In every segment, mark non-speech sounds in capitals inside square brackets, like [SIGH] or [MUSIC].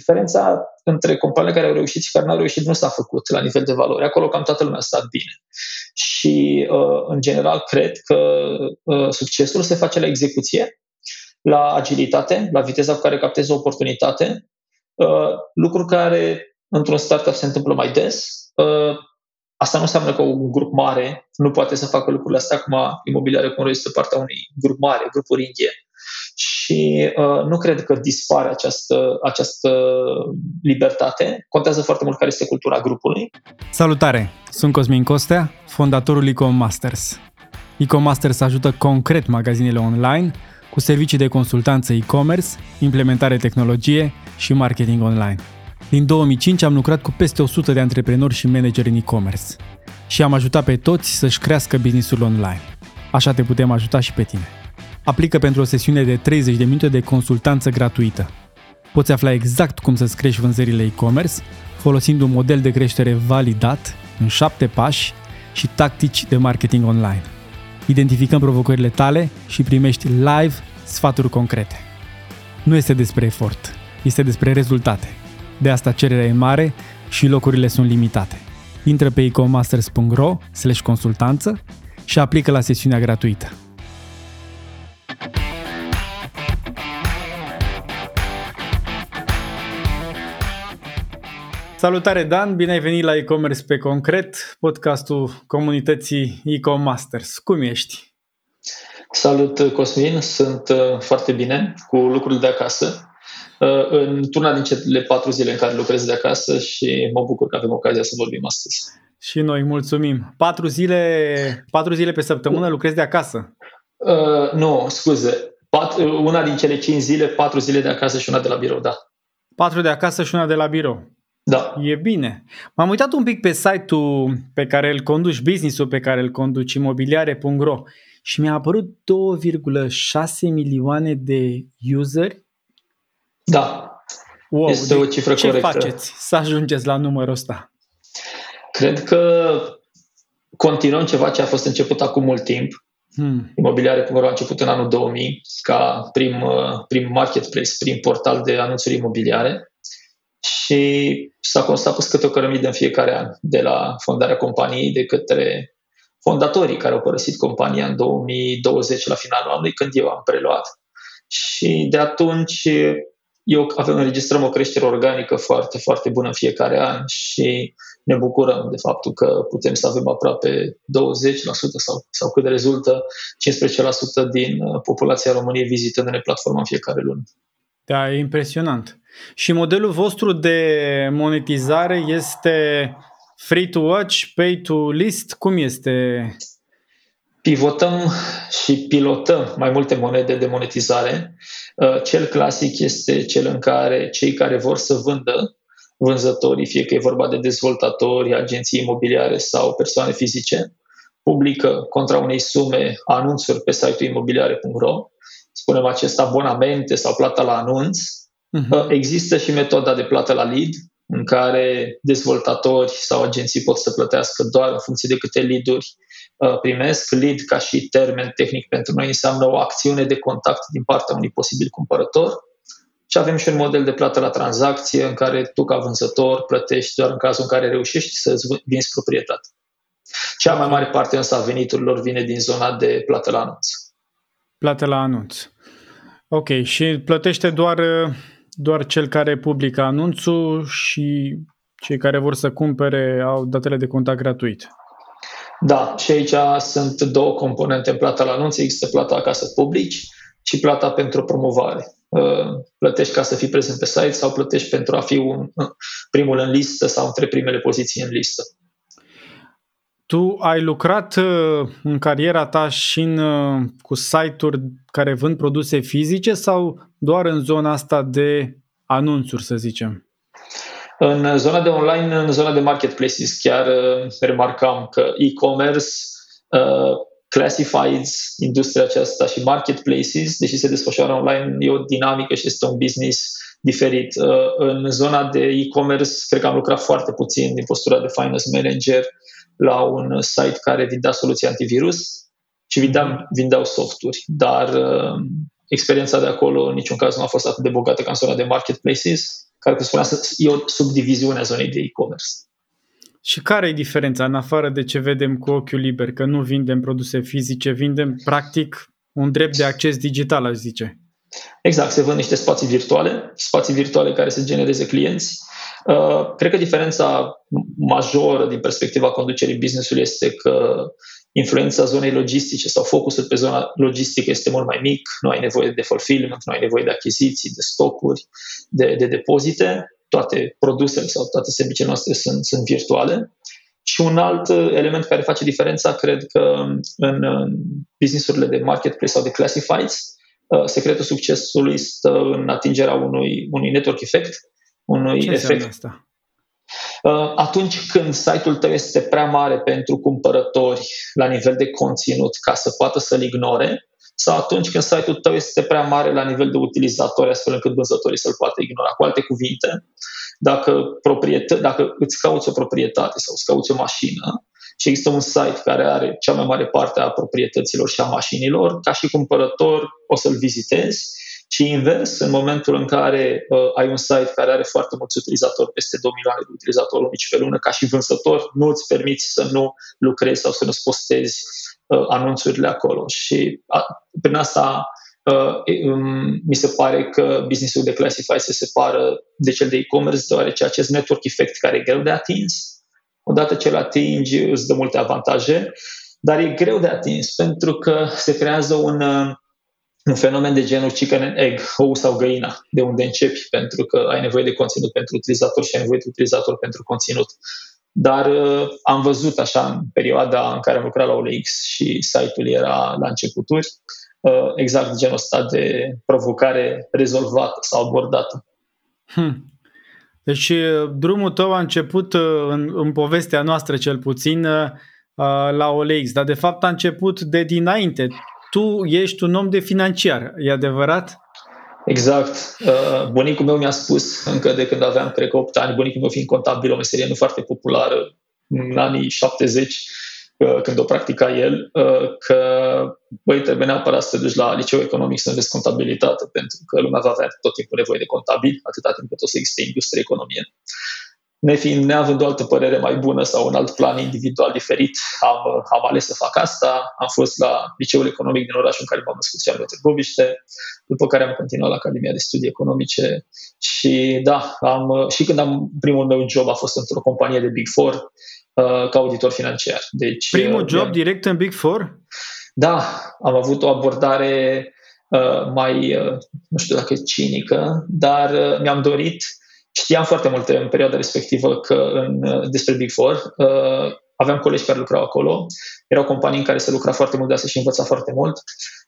diferența între companiile care au reușit și care nu au reușit nu s-a făcut la nivel de valori. Acolo cam toată lumea a stat bine. Și, uh, în general, cred că uh, succesul se face la execuție, la agilitate, la viteza cu care captezi o oportunitate, uh, lucruri care într-un startup se întâmplă mai des. Asta nu înseamnă că un grup mare nu poate să facă lucrurile astea, acum imobiliare cum este partea unui grup mare, grupuri Indie, și uh, nu cred că dispare această, această libertate. Contează foarte mult care este cultura grupului. Salutare! Sunt Cosmin Costea, fondatorul Ecom Masters. Ecom Masters ajută concret magazinele online cu servicii de consultanță e-commerce, implementare tehnologie și marketing online. Din 2005 am lucrat cu peste 100 de antreprenori și manageri în e-commerce și am ajutat pe toți să-și crească business-ul online. Așa te putem ajuta și pe tine aplică pentru o sesiune de 30 de minute de consultanță gratuită. Poți afla exact cum să-ți crești vânzările e-commerce folosind un model de creștere validat în 7 pași și tactici de marketing online. Identificăm provocările tale și primești live sfaturi concrete. Nu este despre efort, este despre rezultate. De asta cererea e mare și locurile sunt limitate. Intră pe ecomasters.ro consultanță și aplică la sesiunea gratuită. Salutare Dan, bine ai venit la e-commerce pe concret, podcastul comunității e-com masters. Cum ești? Salut Cosmin, sunt uh, foarte bine cu lucrurile de acasă. Uh, într-una din cele patru zile în care lucrez de acasă și mă bucur că avem ocazia să vorbim astăzi. Și noi mulțumim. Patru zile, patru zile pe săptămână lucrezi de acasă? Uh, nu, scuze. Pat, una din cele cinci zile, patru zile de acasă și una de la birou, da. Patru de acasă și una de la birou. Da. E bine. M-am uitat un pic pe site-ul pe care îl conduci, business-ul pe care îl conduci, imobiliare.ro și mi-a apărut 2,6 milioane de useri. Da. Wow, este o cifră ce corectă. faceți să ajungeți la numărul ăsta? Cred că continuăm ceva ce a fost început acum mult timp. Hmm. Imobiliare.ro a început în anul 2000 ca prim, prim marketplace, prim portal de anunțuri imobiliare și s-a, s-a pus câte o cărămidă în fiecare an de la fondarea companiei de către fondatorii care au părăsit compania în 2020 la finalul anului, când eu am preluat. Și de atunci eu avem înregistrăm o creștere organică foarte, foarte bună în fiecare an și ne bucurăm de faptul că putem să avem aproape 20% sau, sau cât de rezultă 15% din populația României vizitându-ne platforma în fiecare lună. Da, e impresionant. Și modelul vostru de monetizare este free to watch, pay to list? Cum este? Pivotăm și pilotăm mai multe monede de monetizare. Uh, cel clasic este cel în care cei care vor să vândă, vânzătorii, fie că e vorba de dezvoltatori, agenții imobiliare sau persoane fizice, publică contra unei sume anunțuri pe site-ul imobiliare.ro, spunem acest abonamente sau plata la anunț, Uh-huh. Există și metoda de plată la lead, în care dezvoltatori sau agenții pot să plătească doar în funcție de câte lead-uri uh, primesc. Lead, ca și termen tehnic pentru noi, înseamnă o acțiune de contact din partea unui posibil cumpărător. Și avem și un model de plată la tranzacție în care tu, ca vânzător, plătești doar în cazul în care reușești să-ți vinzi proprietate. Cea mai mare parte însă a veniturilor vine din zona de plată la anunț. Plată la anunț. Ok, și plătește doar uh, doar cel care publică anunțul și cei care vor să cumpere au datele de contact gratuit. Da, și aici sunt două componente în plata la anunț. Există plata ca să publici și plata pentru promovare. Uh, plătești ca să fii prezent pe site sau plătești pentru a fi un, uh, primul în listă sau între primele poziții în listă. Tu ai lucrat uh, în cariera ta și în, cu site-uri care vând produse fizice sau doar în zona asta de anunțuri, să zicem? În zona de online, în zona de marketplaces, chiar uh, remarcam că e-commerce, uh, classifieds, industria aceasta și marketplaces, deși se desfășoară online, e o dinamică și este un business diferit. Uh, în zona de e-commerce, cred că am lucrat foarte puțin din postura de finance manager la un site care vindea soluții antivirus și vindeam, vindeau softuri, dar uh, experiența de acolo în niciun caz nu a fost atât de bogată ca în zona de marketplaces. care, cum spuneam, e o subdiviziune a zonei de e-commerce. Și care e diferența, în afară de ce vedem cu ochiul liber, că nu vindem produse fizice, vindem practic un drept de acces digital, aș zice. Exact, se vând niște spații virtuale, spații virtuale care să genereze clienți. Uh, cred că diferența majoră din perspectiva conducerii business-ului este că influența zonei logistice sau focusul pe zona logistică este mult mai mic, nu ai nevoie de fulfillment, nu ai nevoie de achiziții, de stocuri, de, de depozite, toate produsele sau toate serviciile noastre sunt, sunt virtuale. Și un alt element care face diferența, cred că în businessurile de marketplace sau de classifieds, uh, secretul succesului stă în atingerea unui, unui network effect, unui Ce efect asta? Uh, atunci când site-ul tău este prea mare pentru cumpărători la nivel de conținut ca să poată să-l ignore, sau atunci când site-ul tău este prea mare la nivel de utilizatori astfel încât vânzătorii să-l poată ignora. Cu alte cuvinte, dacă, proprietă, dacă îți cauți o proprietate sau îți cauți o mașină și există un site care are cea mai mare parte a proprietăților și a mașinilor, ca și cumpărător o să-l vizitezi și invers, în momentul în care uh, ai un site care are foarte mulți utilizatori, peste 2 milioane de utilizatori unici pe lună, ca și vânzător, nu îți permiți să nu lucrezi sau să nu-ți postezi uh, anunțurile acolo. Și a, prin asta uh, um, mi se pare că businessul de Classify se separă de cel de e-commerce, deoarece acest network effect care e greu de atins, odată ce îl atingi, îți dă multe avantaje, dar e greu de atins pentru că se creează un uh, un fenomen de genul chicken and egg, ou sau găina, de unde începi, pentru că ai nevoie de conținut pentru utilizator și ai nevoie de utilizator pentru conținut. Dar uh, am văzut așa în perioada în care am lucrat la OLX și site-ul era la începuturi, uh, exact genul ăsta de provocare rezolvată sau abordată. Hmm. Deci uh, drumul tău a început uh, în, în povestea noastră cel puțin uh, la OLX, dar de fapt a început de dinainte tu ești un om de financiar, e adevărat? Exact. Uh, bunicul meu mi-a spus încă de când aveam, cred că 8 ani, bunicul meu fiind contabil, o meserie nu foarte populară în anii 70, uh, când o practica el, uh, că băi, trebuie neapărat să te duci la liceu economic să înveți contabilitate, pentru că lumea va avea tot timpul nevoie de contabil, atâta timp cât o să existe industrie economie nefiind, neavând o altă părere mai bună sau un alt plan individual diferit, am, am ales să fac asta. Am fost la Liceul Economic din orașul în care m-am născut și am Târgoviște, după care am continuat la Academia de Studii Economice și da, am, și când am primul meu job a fost într-o companie de Big Four uh, ca auditor financiar. Deci, primul uh, job direct în Big Four? Da, am avut o abordare uh, mai, uh, nu știu dacă e cinică, dar uh, mi-am dorit Știam foarte multe în perioada respectivă că în, despre Big Four. Uh, aveam colegi care lucrau acolo. Erau companii în care se lucra foarte mult de asta și învăța foarte mult.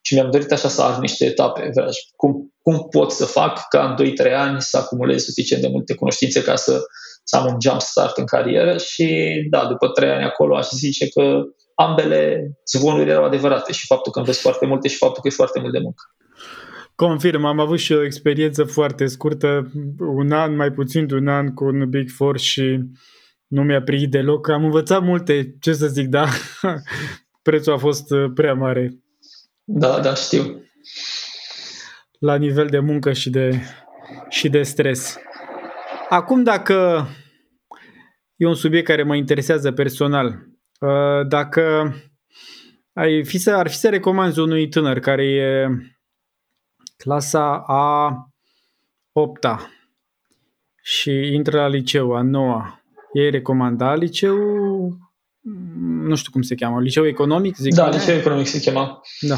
Și mi-am dorit așa să ar niște etape. Cum, cum pot să fac ca în 2-3 ani să acumulez suficient de multe cunoștințe ca să, să am un jump start în carieră și da, după 3 ani acolo aș zice că ambele zvonuri erau adevărate și faptul că înveți foarte multe și faptul că e foarte mult de muncă. Confirm, am avut și o experiență foarte scurtă, un an, mai puțin de un an cu un Big Four și nu mi-a privit deloc. Am învățat multe, ce să zic, da, [LAUGHS] prețul a fost uh, prea mare. Da, da, știu. La nivel de muncă și de, și de stres. Acum, dacă e un subiect care mă interesează personal, uh, dacă ai fi să, ar fi să recomanzi unui tânăr care e clasa a 8 și intră la liceu, a 9 ei recomanda liceu, nu știu cum se cheamă, liceu economic? Zic da, liceu economic se chema. Da.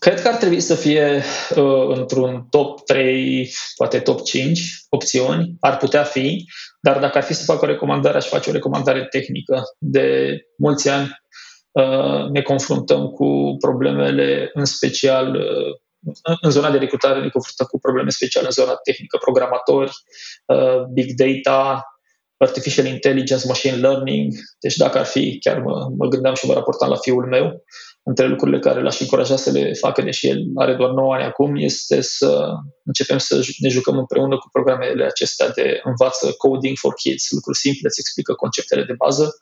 Cred că ar trebui să fie uh, într-un top 3, poate top 5 opțiuni, ar putea fi, dar dacă ar fi să fac o recomandare, aș face o recomandare tehnică. De mulți ani uh, ne confruntăm cu problemele, în special uh, în zona de recrutare ne confruntăm cu probleme speciale în zona tehnică, programatori, uh, big data, artificial intelligence, machine learning. Deci dacă ar fi, chiar mă, mă gândeam și mă raportam la fiul meu, între lucrurile care l-aș încuraja să le facă, deși el are doar 9 ani acum, este să începem să ne jucăm împreună cu programele acestea de învață coding for kids, lucruri simple, îți explică conceptele de bază,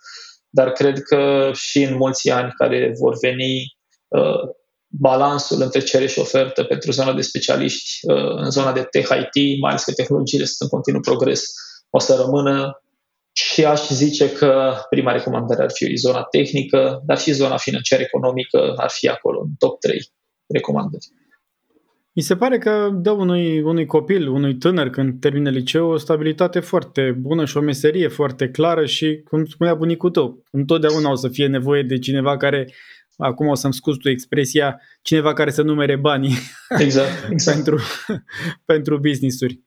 dar cred că și în mulți ani care vor veni uh, balansul între cerere și ofertă pentru zona de specialiști în zona de tech IT, mai ales că tehnologiile sunt în continuu progres, o să rămână și aș zice că prima recomandare ar fi zona tehnică, dar și zona financiară economică ar fi acolo, în top 3 recomandări. Mi se pare că dă unui, unui copil, unui tânăr când termină liceu o stabilitate foarte bună și o meserie foarte clară și, cum spunea bunicul tău, întotdeauna o să fie nevoie de cineva care, acum o să-mi scuz tu expresia, cineva care să numere banii exact, exact. [LAUGHS] pentru, pentru business-uri.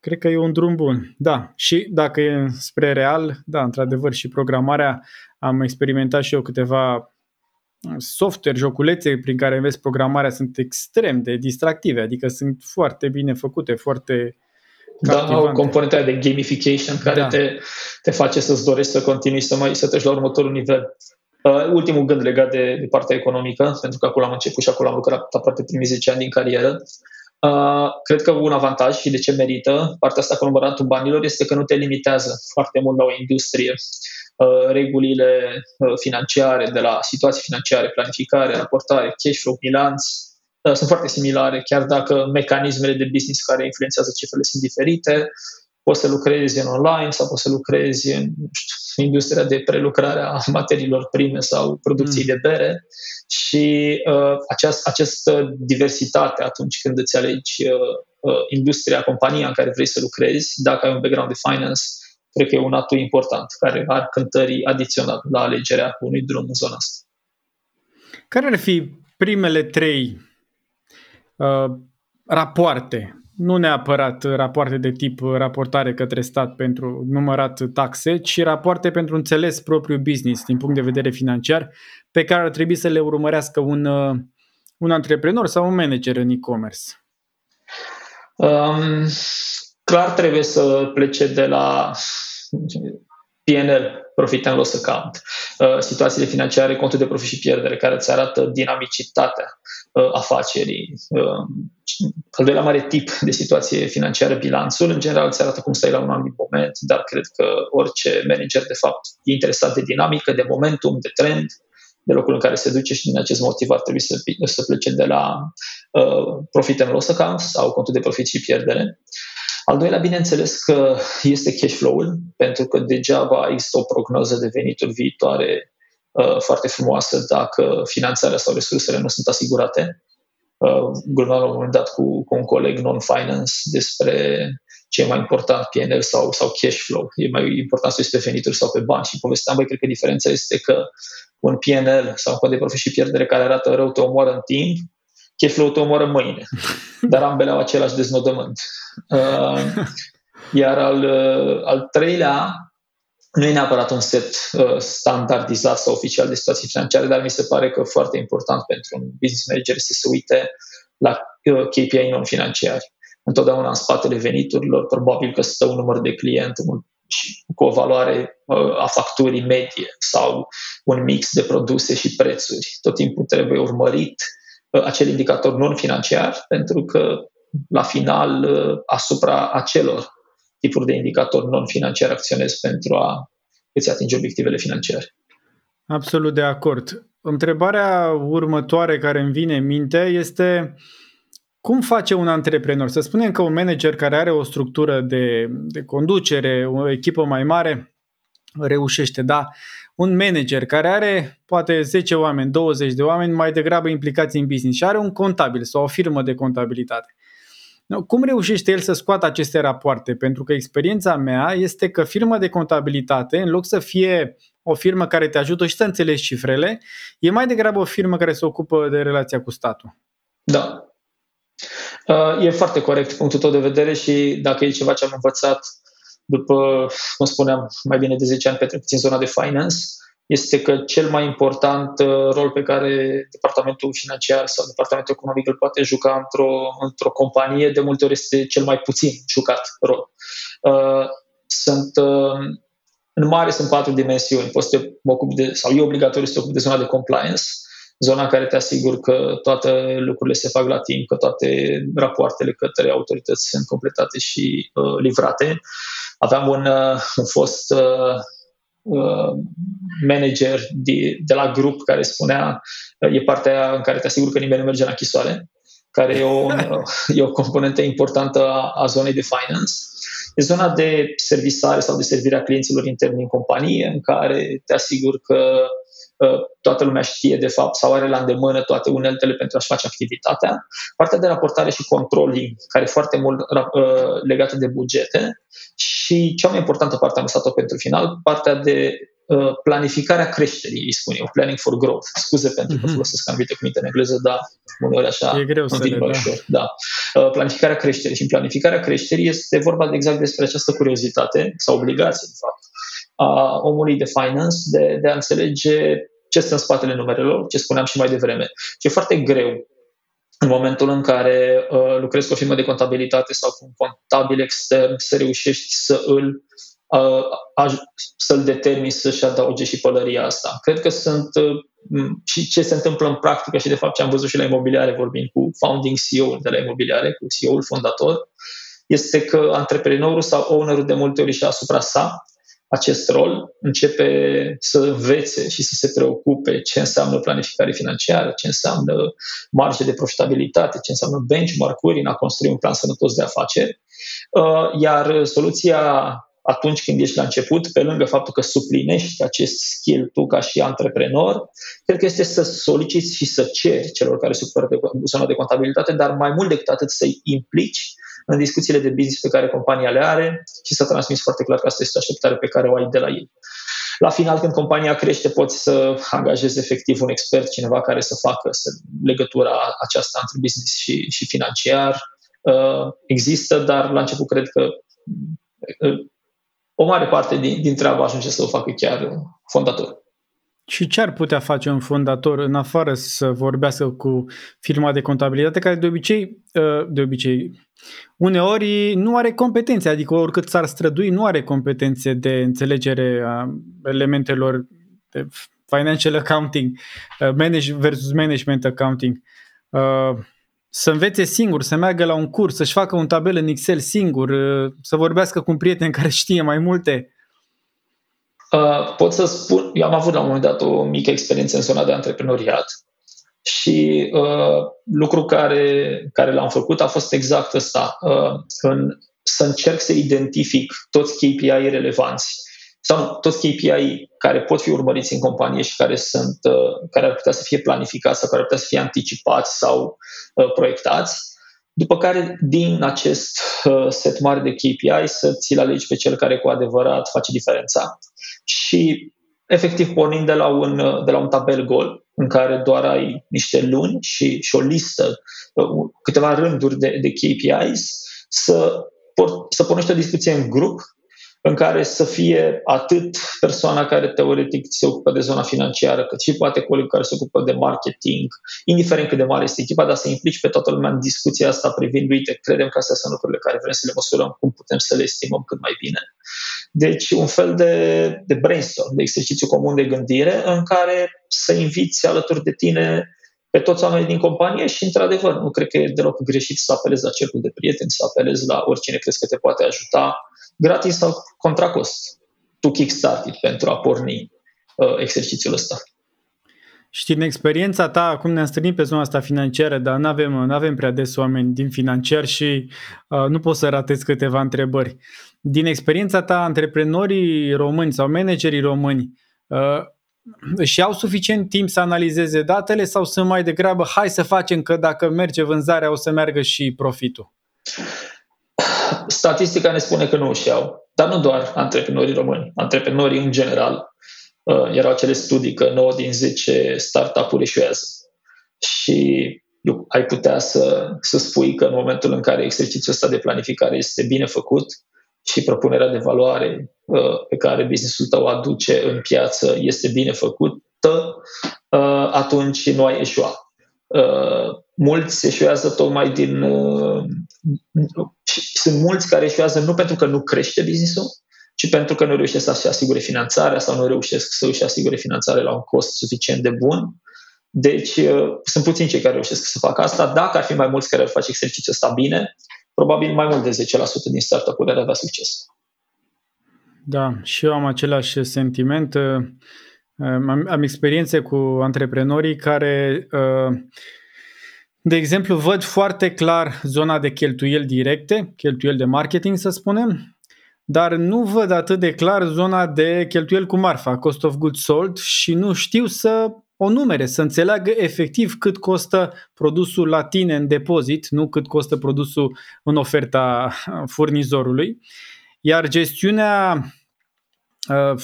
Cred că e un drum bun. Da, și dacă e spre real, da, într-adevăr, și programarea, am experimentat și eu câteva software, joculețe prin care înveți programarea sunt extrem de distractive, adică sunt foarte bine făcute, foarte da, au componenta de gamification care da. te, te face să-ți dorești să continui să mai să treci la următorul nivel. Uh, ultimul gând legat de, de partea economică, pentru că acolo am început și acolo am lucrat aproape primii 10 ani din carieră. Uh, cred că un avantaj și de ce merită partea asta cu număratul banilor este că nu te limitează foarte mult la o industrie. Uh, regulile uh, financiare de la situații financiare, planificare, raportare, cash flow, bilanț, uh, sunt foarte similare, chiar dacă mecanismele de business care influențează cifrele sunt diferite, poți să lucrezi în online sau poți să lucrezi în știu, industria de prelucrare a [LAUGHS] materiilor prime sau producției mm. de bere și uh, aceast, această diversitate atunci când îți alegi uh, uh, industria, compania în care vrei să lucrezi, dacă ai un background de finance, cred că e un atu important care ar cântări adițional la alegerea unui drum în zona asta. Care ar fi primele trei uh, rapoarte nu neapărat rapoarte de tip raportare către stat pentru numărat taxe, ci rapoarte pentru înțeles propriu business din punct de vedere financiar pe care ar trebui să le urmărească un, uh, un antreprenor sau un manager în e-commerce. Um, clar trebuie să plece de la PNL, Profit and Loss Account, uh, situațiile financiare, contul de profit și pierdere, care îți arată dinamicitatea uh, afacerii. Uh, al doilea mare tip de situație financiară, bilanțul, în general îți arată cum stai la un anumit moment, dar cred că orice manager, de fapt, e interesat de dinamică, de momentum, de trend, de locul în care se duce și din acest motiv ar trebui să, să plece de la uh, profit and loss account sau contul de profit și pierdere. Al doilea, bineînțeles că este cash flow-ul, pentru că degeaba există o prognoză de venituri viitoare uh, foarte frumoasă dacă finanțarea sau resursele nu sunt asigurate. Uh, la un moment dat cu, cu un coleg non-finance despre ce e mai important, PNL sau, sau cash flow. E mai important să este pe venituri sau pe bani. Și povesteam, băi, cred că diferența este că un PNL sau un cod de profit și pierdere care arată rău te omoară în timp, cash flow te omoară mâine. [LAUGHS] Dar ambele au același deznodământ. Uh, iar al, uh, al treilea, nu e neapărat un set uh, standardizat sau oficial de situații financiare, dar mi se pare că foarte important pentru un business manager să se uite la uh, KPI non-financiari. Întotdeauna în spatele veniturilor, probabil că stă un număr de client cu o valoare uh, a facturii medie sau un mix de produse și prețuri. Tot timpul trebuie urmărit uh, acel indicator non-financiar, pentru că la final uh, asupra acelor tipuri de indicatori non-financiari acționezi pentru a îți atinge obiectivele financiare. Absolut de acord. Întrebarea următoare care îmi vine în minte este cum face un antreprenor? Să spunem că un manager care are o structură de, de conducere, o echipă mai mare, reușește, da. Un manager care are poate 10 oameni, 20 de oameni mai degrabă implicați în business și are un contabil sau o firmă de contabilitate. Cum reușește el să scoată aceste rapoarte? Pentru că experiența mea este că firma de contabilitate, în loc să fie o firmă care te ajută și să înțelegi cifrele, e mai degrabă o firmă care se ocupă de relația cu statul. Da. Uh, e foarte corect punctul tău de vedere și dacă e ceva ce am învățat după, cum spuneam, mai bine de 10 ani petrecuți în zona de finance, este că cel mai important uh, rol pe care departamentul financiar sau departamentul economic îl poate juca într-o, într-o companie, de multe ori este cel mai puțin jucat rol. Uh, sunt, uh, în mare sunt patru dimensiuni. Poți să te ocupi de, sau e obligatoriu să te ocupi de zona de compliance, zona în care te asigur că toate lucrurile se fac la timp, că toate rapoartele către autorități sunt completate și uh, livrate. Aveam un, uh, un fost uh, manager de, de la grup care spunea e partea în care te asigur că nimeni nu merge la închisoare, care e o, [LAUGHS] e o componentă importantă a, a zonei de finance. E zona de servisare sau de servire a clienților interni din companie, în care te asigur că toată lumea știe de fapt sau are la îndemână toate uneltele pentru a-și face activitatea. Partea de raportare și controlling, care e foarte mult uh, legată de bugete și cea mai importantă parte am lăsat-o pentru final, partea de uh, planificarea creșterii, îi spun eu, planning for growth. Scuze pentru că mhm. folosesc anumite cuvinte în engleză, dar uneori așa e greu să le, da. ușor. Da. Uh, planificarea creșterii și în planificarea creșterii este vorba de exact despre această curiozitate sau obligație, de fapt, a omului de finance de, de a înțelege ce stă în spatele numerelor, ce spuneam și mai devreme. Și e foarte greu în momentul în care uh, lucrezi cu o firmă de contabilitate sau cu un contabil extern să reușești să îl uh, să-l determini să-și adauge și pălăria asta. Cred că sunt uh, și ce se întâmplă în practică și de fapt ce am văzut și la imobiliare vorbind cu founding CEO de la imobiliare, cu CEO-ul fondator, este că antreprenorul sau ownerul de multe ori și asupra sa acest rol, începe să învețe și să se preocupe ce înseamnă planificare financiară, ce înseamnă marge de profitabilitate, ce înseamnă benchmark-uri în a construi un plan sănătos de afaceri. Uh, iar soluția atunci când ești la început, pe lângă faptul că suplinești acest skill tu ca și antreprenor, cred că este să soliciți și să ceri celor care se ocupă de zona de contabilitate, dar mai mult decât atât să-i implici în discuțiile de business pe care compania le are și să transmiți foarte clar că asta este așteptare pe care o ai de la ei. La final, când compania crește, poți să angajezi efectiv un expert, cineva care să facă să, legătura aceasta între business și, și financiar. Uh, există, dar la început cred că uh, o mare parte din, din treabă ajunge să o facă chiar fondator. Și ce ar putea face un fondator în afară să vorbească cu firma de contabilitate care de obicei, uh, de obicei, uneori nu are competențe, adică oricât s-ar strădui, nu are competențe de înțelegere a elementelor de financial accounting, uh, manage versus management accounting. Uh, să învețe singur, să meargă la un curs, să-și facă un tabel în Excel singur, să vorbească cu un prieten care știe mai multe Uh, pot să spun, eu am avut la un moment dat o mică experiență în zona de antreprenoriat și uh, lucru care, care l-am făcut a fost exact ăsta, uh, în, să încerc să identific toți KPI relevanți sau toți KPI care pot fi urmăriți în companie și care, sunt, uh, care ar putea să fie planificați sau care ar putea să fie anticipați sau uh, proiectați după care, din acest uh, set mare de KPI, să ți-l alegi pe cel care cu adevărat face diferența. Și, efectiv, pornind de la un, uh, de la un tabel gol, în care doar ai niște luni și, și o listă, uh, câteva rânduri de, de KPIs, să, să pornești o discuție în grup în care să fie atât persoana care teoretic se ocupă de zona financiară, cât și poate colegul care se ocupă de marketing, indiferent cât de mare este echipa, dar să implici pe toată lumea în discuția asta privind, uite, credem că astea sunt lucrurile care vrem să le măsurăm, cum putem să le estimăm cât mai bine. Deci un fel de, de brainstorm, de exercițiu comun de gândire în care să inviți alături de tine pe toți oamenii din companie și, într-adevăr, nu cred că e deloc greșit să apelezi la cercul de prieteni, să apelezi la oricine crezi că te poate ajuta gratis sau contra cost tu kickstart pentru a porni uh, exercițiul ăsta. Și din experiența ta, acum ne-am strânit pe zona asta financiară, dar nu avem, avem prea des oameni din financiar și uh, nu pot să ratez câteva întrebări. Din experiența ta, antreprenorii români sau managerii români uh, și au suficient timp să analizeze datele sau sunt mai degrabă hai să facem că dacă merge vânzarea o să meargă și profitul? statistica ne spune că nu își iau. Dar nu doar antreprenorii români, antreprenorii în general. Uh, erau acele studii că 9 din 10 startup-uri eșuează. Și ai putea să, să spui că în momentul în care exercițiul ăsta de planificare este bine făcut și propunerea de valoare uh, pe care businessul tău aduce în piață este bine făcută, uh, atunci nu ai eșua. Uh, mulți eșuează tocmai din uh, sunt mulți care eșuează nu pentru că nu crește businessul, ci pentru că nu reușesc să-și asigure finanțarea sau nu reușesc să își asigure finanțarea la un cost suficient de bun. Deci uh, sunt puțini cei care reușesc să facă asta. Dacă ar fi mai mulți care ar face exercițiul ăsta bine, probabil mai mult de 10% din startup-uri ar avea succes. Da, și eu am același sentiment. Am, am experiențe cu antreprenorii care, de exemplu, văd foarte clar zona de cheltuieli directe, cheltuieli de marketing, să spunem, dar nu văd atât de clar zona de cheltuieli cu marfa, cost of goods sold, și nu știu să o numere, să înțeleagă efectiv cât costă produsul la tine în depozit, nu cât costă produsul în oferta furnizorului. Iar gestiunea uh,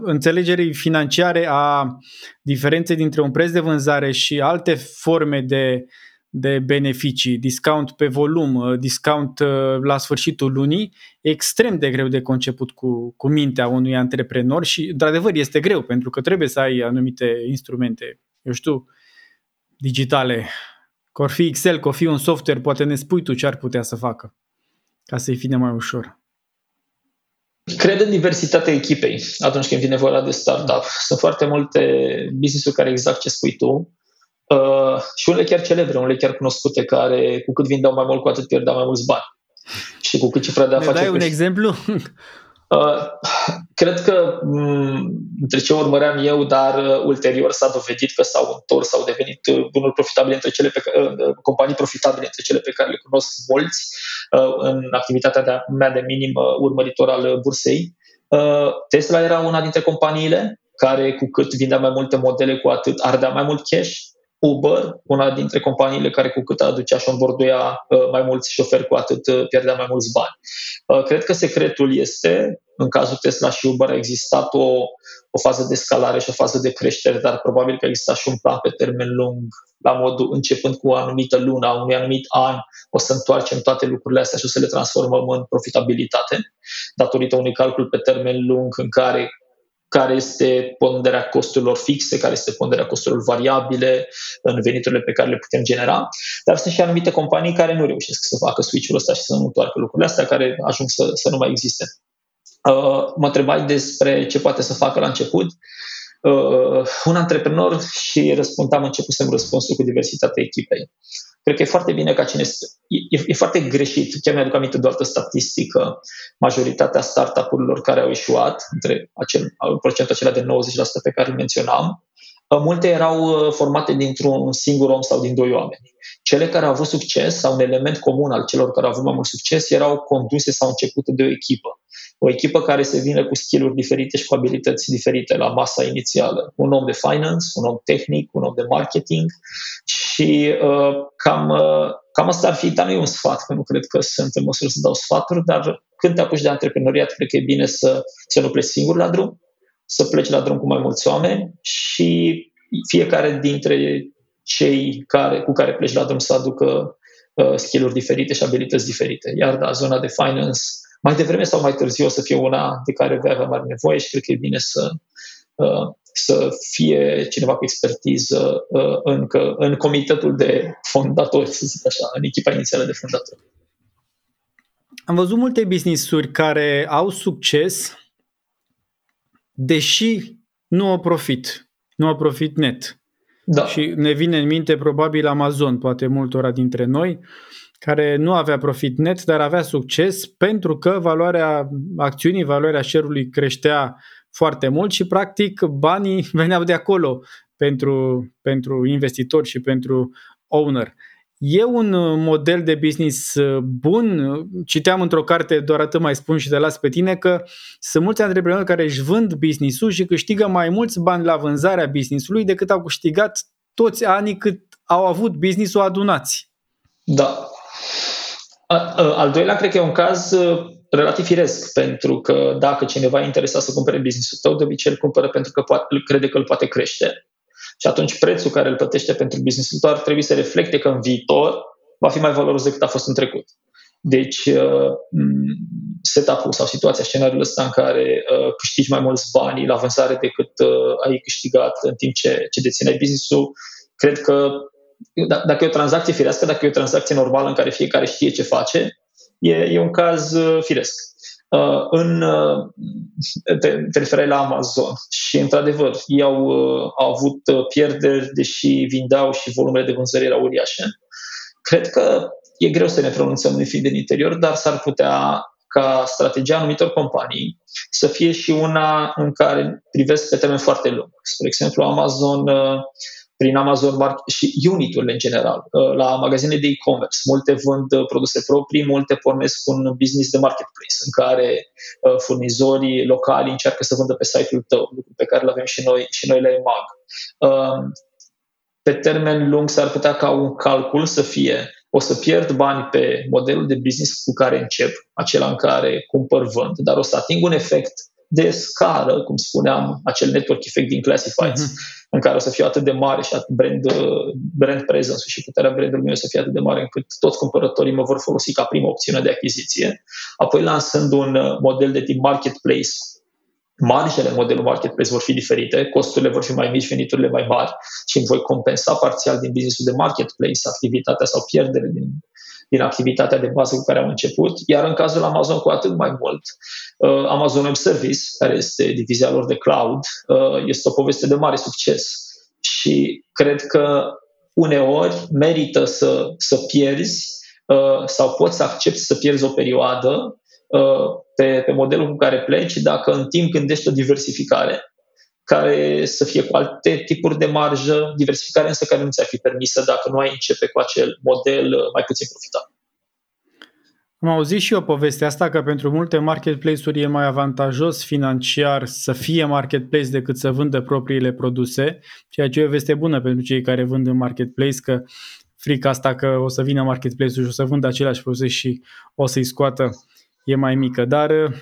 înțelegerii financiare a diferenței dintre un preț de vânzare și alte forme de de beneficii, discount pe volum, uh, discount uh, la sfârșitul lunii, extrem de greu de conceput cu, cu mintea unui antreprenor și, într-adevăr, este greu pentru că trebuie să ai anumite instrumente, eu știu, digitale. Că fi Excel, că fi un software, poate ne spui tu ce ar putea să facă ca să-i fie mai ușor. Cred în diversitatea echipei atunci când vine vorba de startup. Sunt foarte multe business-uri care exact ce spui tu, Uh, și unele chiar celebre, unele chiar cunoscute, care cu cât vindeau mai mult, cu atât pierdeau mai mulți bani. Și cu cât cifra de afaceri... dai un exemplu? Uh, cred că m- mm, între ce urmăream eu, dar uh, ulterior s-a dovedit că s-au întors, s-au devenit uh, bunuri profitabile între cele pe care, uh, companii profitabile între cele pe care le cunosc mulți uh, în activitatea de, mea de minim uh, urmăritor al bursei. Uh, Tesla era una dintre companiile care cu cât vindea mai multe modele, cu atât ardea mai mult cash Uber, una dintre companiile care cu cât aducea și înborduia uh, mai mulți șoferi, cu atât uh, pierdea mai mulți bani. Uh, cred că secretul este, în cazul Tesla și Uber, a existat o, o fază de scalare și o fază de creștere, dar probabil că există și un plan pe termen lung, la modul începând cu o anumită lună, unui anumit an, o să întoarcem toate lucrurile astea și o să le transformăm în profitabilitate, datorită unui calcul pe termen lung în care care este ponderea costurilor fixe, care este ponderea costurilor variabile în veniturile pe care le putem genera, dar sunt și anumite companii care nu reușesc să facă switch-ul ăsta și să nu întoarcă lucrurile astea, care ajung să, să nu mai existe. Uh, mă întrebai despre ce poate să facă la început. Uh, un antreprenor și răspundam, începusem răspunsul cu diversitatea echipei. Cred că e foarte bine ca cine... E, e foarte greșit. Chiar mi-aduc aminte doar o statistică. Majoritatea startup-urilor care au ieșuat, între acel, procentul acela de 90% pe care îl menționam, uh, multe erau uh, formate dintr-un singur om sau din doi oameni. Cele care au avut succes sau un element comun al celor care au avut mai mult succes erau conduse sau începute de o echipă o echipă care se vine cu skill diferite și cu abilități diferite la masa inițială. Un om de finance, un om tehnic, un om de marketing și uh, cam, uh, cam asta ar fi, dar nu e un sfat, că nu cred că sunt în măsură să dau sfaturi, dar când te apuci de antreprenoriat, cred că e bine să, să nu pleci singur la drum, să pleci la drum cu mai mulți oameni și fiecare dintre cei care, cu care pleci la drum să aducă uh, skill-uri diferite și abilități diferite. Iar da, zona de finance mai devreme sau mai târziu o să fie una de care vei avea mare nevoie și cred că e bine să, uh, să fie cineva cu expertiză uh, încă în comitetul de fondatori, să zic așa, în echipa inițială de fondatori. Am văzut multe business-uri care au succes, deși nu au profit, nu au profit net. Da. Și ne vine în minte probabil Amazon, poate multora dintre noi, care nu avea profit net, dar avea succes pentru că valoarea acțiunii, valoarea share-ului creștea foarte mult și practic banii [LAUGHS] veneau de acolo pentru, pentru investitori și pentru owner. E un model de business bun. Citeam într-o carte, doar atât mai spun și de las pe tine, că sunt mulți antreprenori care își vând business-ul și câștigă mai mulți bani la vânzarea business-ului decât au câștigat toți anii cât au avut business-ul adunați. Da, al doilea, cred că e un caz uh, relativ firesc, pentru că dacă cineva e interesat să cumpere business-ul tău, de obicei îl cumpără pentru că poate, crede că îl poate crește. Și atunci prețul care îl plătește pentru business-ul tău ar trebui să reflecte că în viitor va fi mai valoros decât a fost în trecut. Deci, uh, setup-ul sau situația, scenariul ăsta în care uh, câștigi mai mulți bani la vânzare decât ai câștigat în timp ce, ce dețineai business-ul, cred că da, dacă e o tranzacție firească, dacă e o tranzacție normală în care fiecare știe ce face, e, e un caz uh, firesc. Uh, în, uh, te, te referai la Amazon și, într-adevăr, ei au, uh, au avut uh, pierderi, deși vindeau și volumele de vânzări erau uriașe. Cred că e greu să ne pronunțăm noi fi din interior, dar s-ar putea ca strategia anumitor companii să fie și una în care privesc pe termen foarte lung. Spre exemplu, Amazon uh, prin Amazon Market și uniturile în general. Uh, la magazine de e-commerce, multe vând uh, produse proprii, multe pornesc un business de marketplace în care furnizorii locali încearcă să vândă pe site-ul tău, lucru pe care îl avem și noi, și noi la EMAG. Pe termen lung s-ar putea ca un calcul să fie o să pierd bani pe modelul de business cu care încep, acela în care cumpăr vând, dar o să ating un efect de scară, cum spuneam, acel network effect din Classifieds, uh-huh. în care o să fie atât de mare și atât brand, brand presence și puterea brandului meu să fie atât de mare încât toți cumpărătorii mă vor folosi ca primă opțiune de achiziție. Apoi lansând un model de tip marketplace marjele modelul marketplace vor fi diferite, costurile vor fi mai mici, veniturile mai mari și îmi voi compensa parțial din businessul de marketplace activitatea sau pierdere din, din activitatea de bază cu care am început, iar în cazul Amazon cu atât mai mult. Uh, Amazon Web Service, care este divizia lor de cloud, uh, este o poveste de mare succes și cred că uneori merită să, să pierzi uh, sau poți să accepti să pierzi o perioadă pe, pe modelul cu care pleci, dacă în timp gândești o diversificare care să fie cu alte tipuri de marjă, diversificare însă care nu ți-ar fi permisă dacă nu ai începe cu acel model uh, mai puțin profitabil. Am auzit și eu povestea asta că pentru multe marketplace-uri e mai avantajos financiar să fie marketplace decât să vândă propriile produse, ceea ce e o veste bună pentru cei care vând în marketplace, că frica asta că o să vină marketplace-ul și o să vândă aceleași produse și o să-i scoată e mai mică. Dar uh,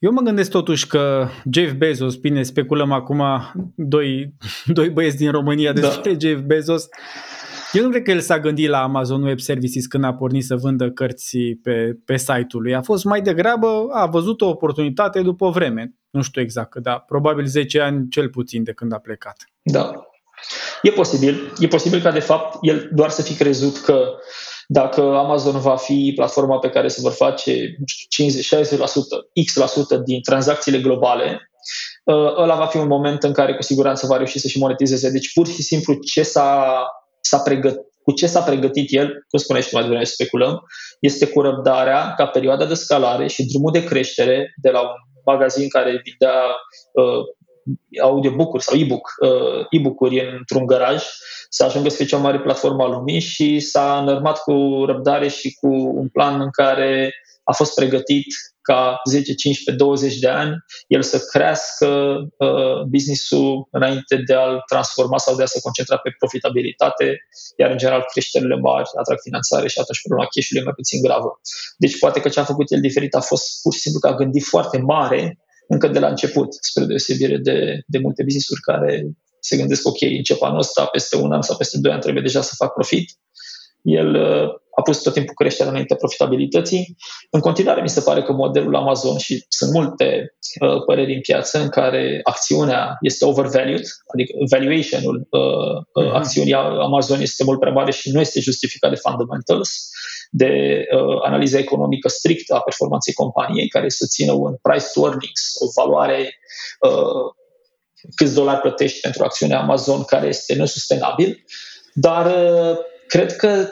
eu mă gândesc totuși că Jeff Bezos, bine, speculăm acum doi, [LAUGHS] doi băieți din România despre da. Jeff Bezos, eu nu cred că el s-a gândit la Amazon Web Services când a pornit să vândă cărți pe, pe site-ul lui. A fost mai degrabă, a văzut o oportunitate după o vreme. Nu știu exact, dar probabil 10 ani cel puțin de când a plecat. Da. E posibil. E posibil ca de fapt el doar să fi crezut că dacă Amazon va fi platforma pe care se vor face 50, 60%, X% din tranzacțiile globale, uh, ăla va fi un moment în care cu siguranță va reuși să și monetizeze. Deci pur și simplu ce s-a, s-a pregătit, cu ce s-a pregătit el, cum spuneai și mai devreme speculăm, este cu răbdarea ca perioada de scalare și drumul de creștere de la un magazin care vindea uh, audiobook-uri sau e-book, uh, e-book-uri într-un garaj, să ajungă să fie cea mai mare platformă a lumii și s-a înărmat cu răbdare și cu un plan în care a fost pregătit ca 10, 15, 20 de ani el să crească uh, business-ul înainte de a-l transforma sau de a se concentra pe profitabilitate, iar în general creșterile mari atrag finanțare și atunci problema cash e mai puțin gravă. Deci poate că ce a făcut el diferit a fost pur și simplu că a gândit foarte mare încă de la început, spre deosebire de, de multe business-uri care se gândesc, ok, încep anul ăsta, peste un an sau peste doi ani trebuie deja să fac profit. El uh, a pus tot timpul creșterea înainte profitabilității. În continuare, mi se pare că modelul Amazon și sunt multe uh, păreri în piață în care acțiunea este overvalued, adică valuation-ul uh, uh, acțiunii Amazon este mult prea mare și nu este justificat de fundamentals, de uh, analiza economică strictă a performanței companiei, care să țină un price to earnings, o valoare uh, câți dolari plătești pentru acțiunea Amazon care este nesustenabil, dar uh, cred că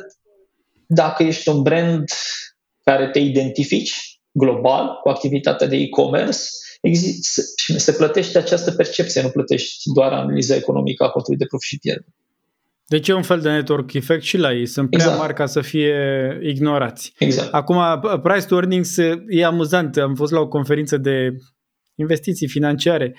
dacă ești un brand care te identifici global cu activitatea de e-commerce, există, și se plătește această percepție, nu plătești doar analiza economică a costului de profit și pierdere. Deci e un fel de network effect și la ei. Sunt prea exact. mari ca să fie ignorați. Exact. Acum, price to earnings e amuzant. Am fost la o conferință de investiții financiare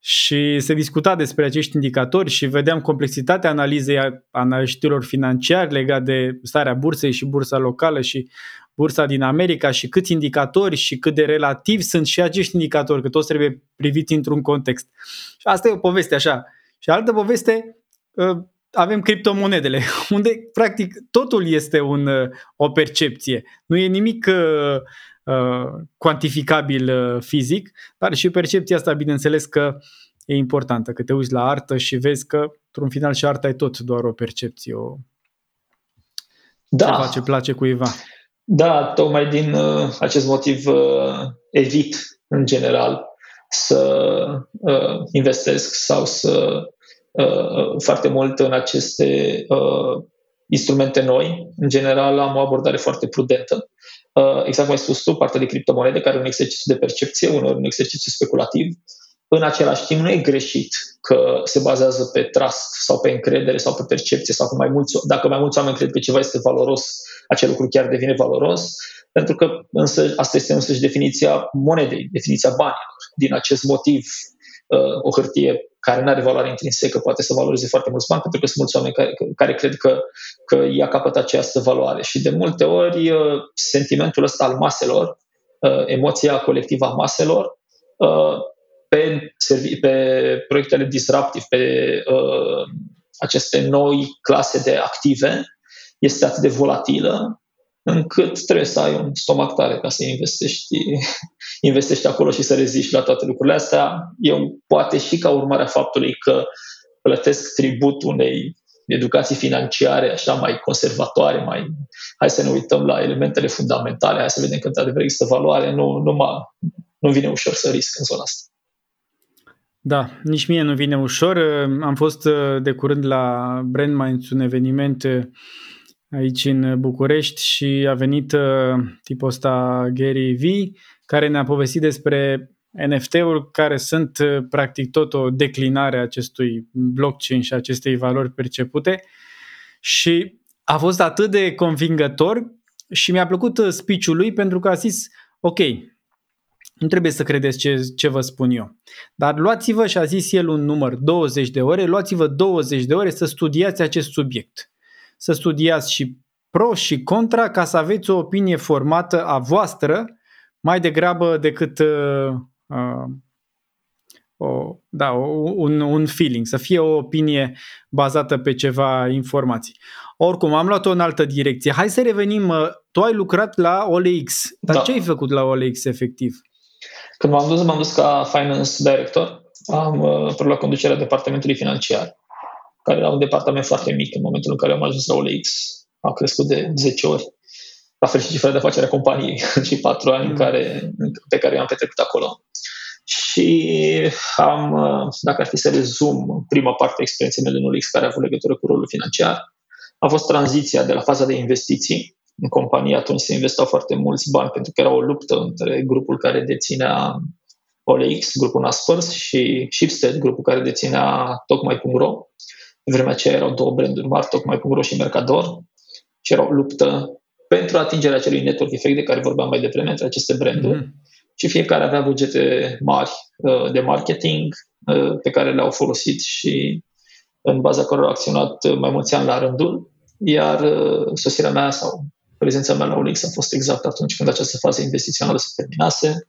și se discuta despre acești indicatori și vedeam complexitatea analizei analiștilor financiari legat de starea bursei și bursa locală și bursa din America și câți indicatori și cât de relativ sunt și acești indicatori, că toți trebuie priviți într-un context. Și asta e o poveste așa. Și altă poveste, ă, avem criptomonedele, [LAUGHS] unde practic totul este un, ă, o percepție. Nu e nimic ă, Uh, cuantificabil uh, fizic, dar și percepția asta, bineînțeles că e importantă, că te uiți la artă și vezi că, într-un final, și arta e tot doar o percepție, o da. ceva ce place cuiva. Da, tocmai din uh, acest motiv uh, evit, în general, să uh, investesc sau să uh, foarte mult în aceste uh, instrumente noi. În general am o abordare foarte prudentă. Uh, exact cum ai spus tu, partea de criptomonede, care e un exercițiu de percepție, unor un exercițiu speculativ. În același timp, nu e greșit că se bazează pe trust sau pe încredere sau pe percepție sau că mai mulți, dacă mai mulți oameni cred că ceva este valoros, acel lucru chiar devine valoros, pentru că însă, asta este însăși definiția monedei, definiția banilor. Din acest motiv, uh, o hârtie care nu are valoare intrinsecă poate să valoreze foarte mulți bani, pentru că sunt mulți oameni care, care cred că, că ea capătă această valoare. Și de multe ori uh, sentimentul ăsta al maselor, uh, emoția colectivă a maselor, pe, pe proiectele disruptive, pe aceste noi clase de active, este atât de volatilă încât trebuie să ai un stomac tare ca să investești, [LAUGHS] investești acolo și să reziști la toate lucrurile astea. Eu poate și ca urmare a faptului că plătesc tribut unei educații financiare așa mai conservatoare, mai hai să ne uităm la elementele fundamentale, hai să vedem că într-adevăr există valoare, nu, nu, mă, nu vine ușor să risc în zona asta. Da, nici mie nu vine ușor. Am fost de curând la Brand Minds, un eveniment aici în București și a venit uh, tipul ăsta Gary V, care ne-a povestit despre NFT-uri care sunt uh, practic tot o declinare a acestui blockchain și acestei valori percepute și a fost atât de convingător și mi-a plăcut uh, speech-ul lui pentru că a zis, ok, nu trebuie să credeți ce, ce vă spun eu. Dar luați-vă, și a zis el un număr, 20 de ore, luați-vă 20 de ore să studiați acest subiect să studiați și pro și contra ca să aveți o opinie formată a voastră mai degrabă decât uh, uh, o, da, un, un feeling, să fie o opinie bazată pe ceva informații. Oricum, am luat-o în altă direcție. Hai să revenim. Uh, tu ai lucrat la OLX, dar da. ce ai făcut la OLX efectiv? Când m-am dus, m-am dus ca finance director. Am uh, preluat conducerea departamentului financiar care era un departament foarte mic în momentul în care am ajuns la OLX. A crescut de 10 ori. La fel și cifra de afacere a companiei [LAUGHS] în cei patru ani mm. care, pe care i-am petrecut acolo. Și am, dacă ar fi să rezum prima parte a experienței mele în OLX care a avut legătură cu rolul financiar, a fost tranziția de la faza de investiții. În companie atunci se investau foarte mulți bani pentru că era o luptă între grupul care deținea OLX, grupul Naspers și Shipstead, grupul care deținea tocmai.ro în vremea aceea erau două branduri mari, tocmai cu și Mercador, și era o luptă pentru atingerea acelui network effect de care vorbeam mai devreme între aceste branduri. Mm-hmm. Și fiecare avea bugete mari uh, de marketing uh, pe care le-au folosit și în baza cărora au acționat uh, mai mulți ani la rândul, iar sosirea mea sau prezența mea la Olix a fost exact atunci când această fază investițională se terminase,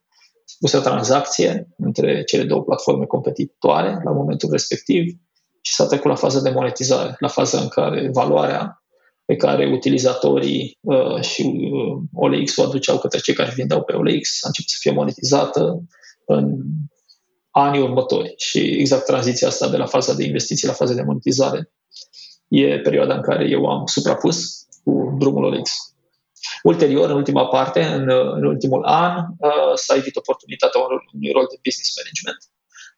puse o tranzacție între cele două platforme competitoare la momentul respectiv și s-a trecut la faza de monetizare, la faza în care valoarea pe care utilizatorii uh, și uh, OLX o aduceau către cei care vindeau pe OLX a început să fie monetizată în anii următori. Și exact tranziția asta de la faza de investiții la faza de monetizare e perioada în care eu am suprapus cu drumul OLX. Ulterior, în ultima parte, în, în ultimul an, uh, s-a evit oportunitatea unui rol de business management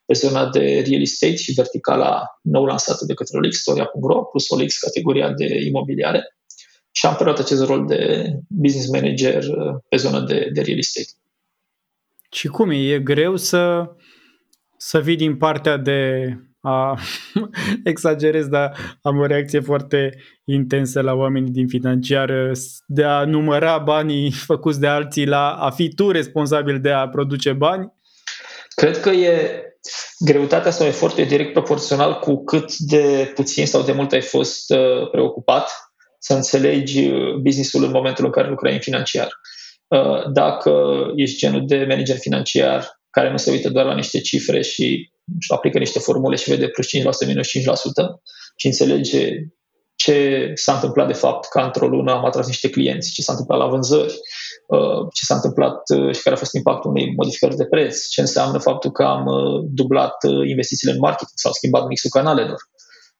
pe zona de real estate și verticala nou lansată de către Olix, Storia.ro, plus Olix, categoria de imobiliare. Și am preluat acest rol de business manager uh, pe zona de, de real estate. Și cum e? E greu să, să vii din partea de a, [LAUGHS] exagerez, dar am o reacție foarte intensă la oamenii din financiar de a număra banii [LAUGHS] făcuți de alții la a fi tu responsabil de a produce bani? Cred că e greutatea sau efortul e direct proporțional cu cât de puțin sau de mult ai fost uh, preocupat să înțelegi uh, businessul în momentul în care lucrai în financiar. Uh, dacă ești genul de manager financiar care nu se uită doar la niște cifre și și aplică niște formule și vede plus 5% minus 5% și înțelege ce s-a întâmplat de fapt ca într-o lună am atras niște clienți, ce s-a întâmplat la vânzări, Uh, ce s-a întâmplat uh, și care a fost impactul unei modificări de preț, ce înseamnă faptul că am uh, dublat investițiile în marketing sau schimbat mixul canalelor,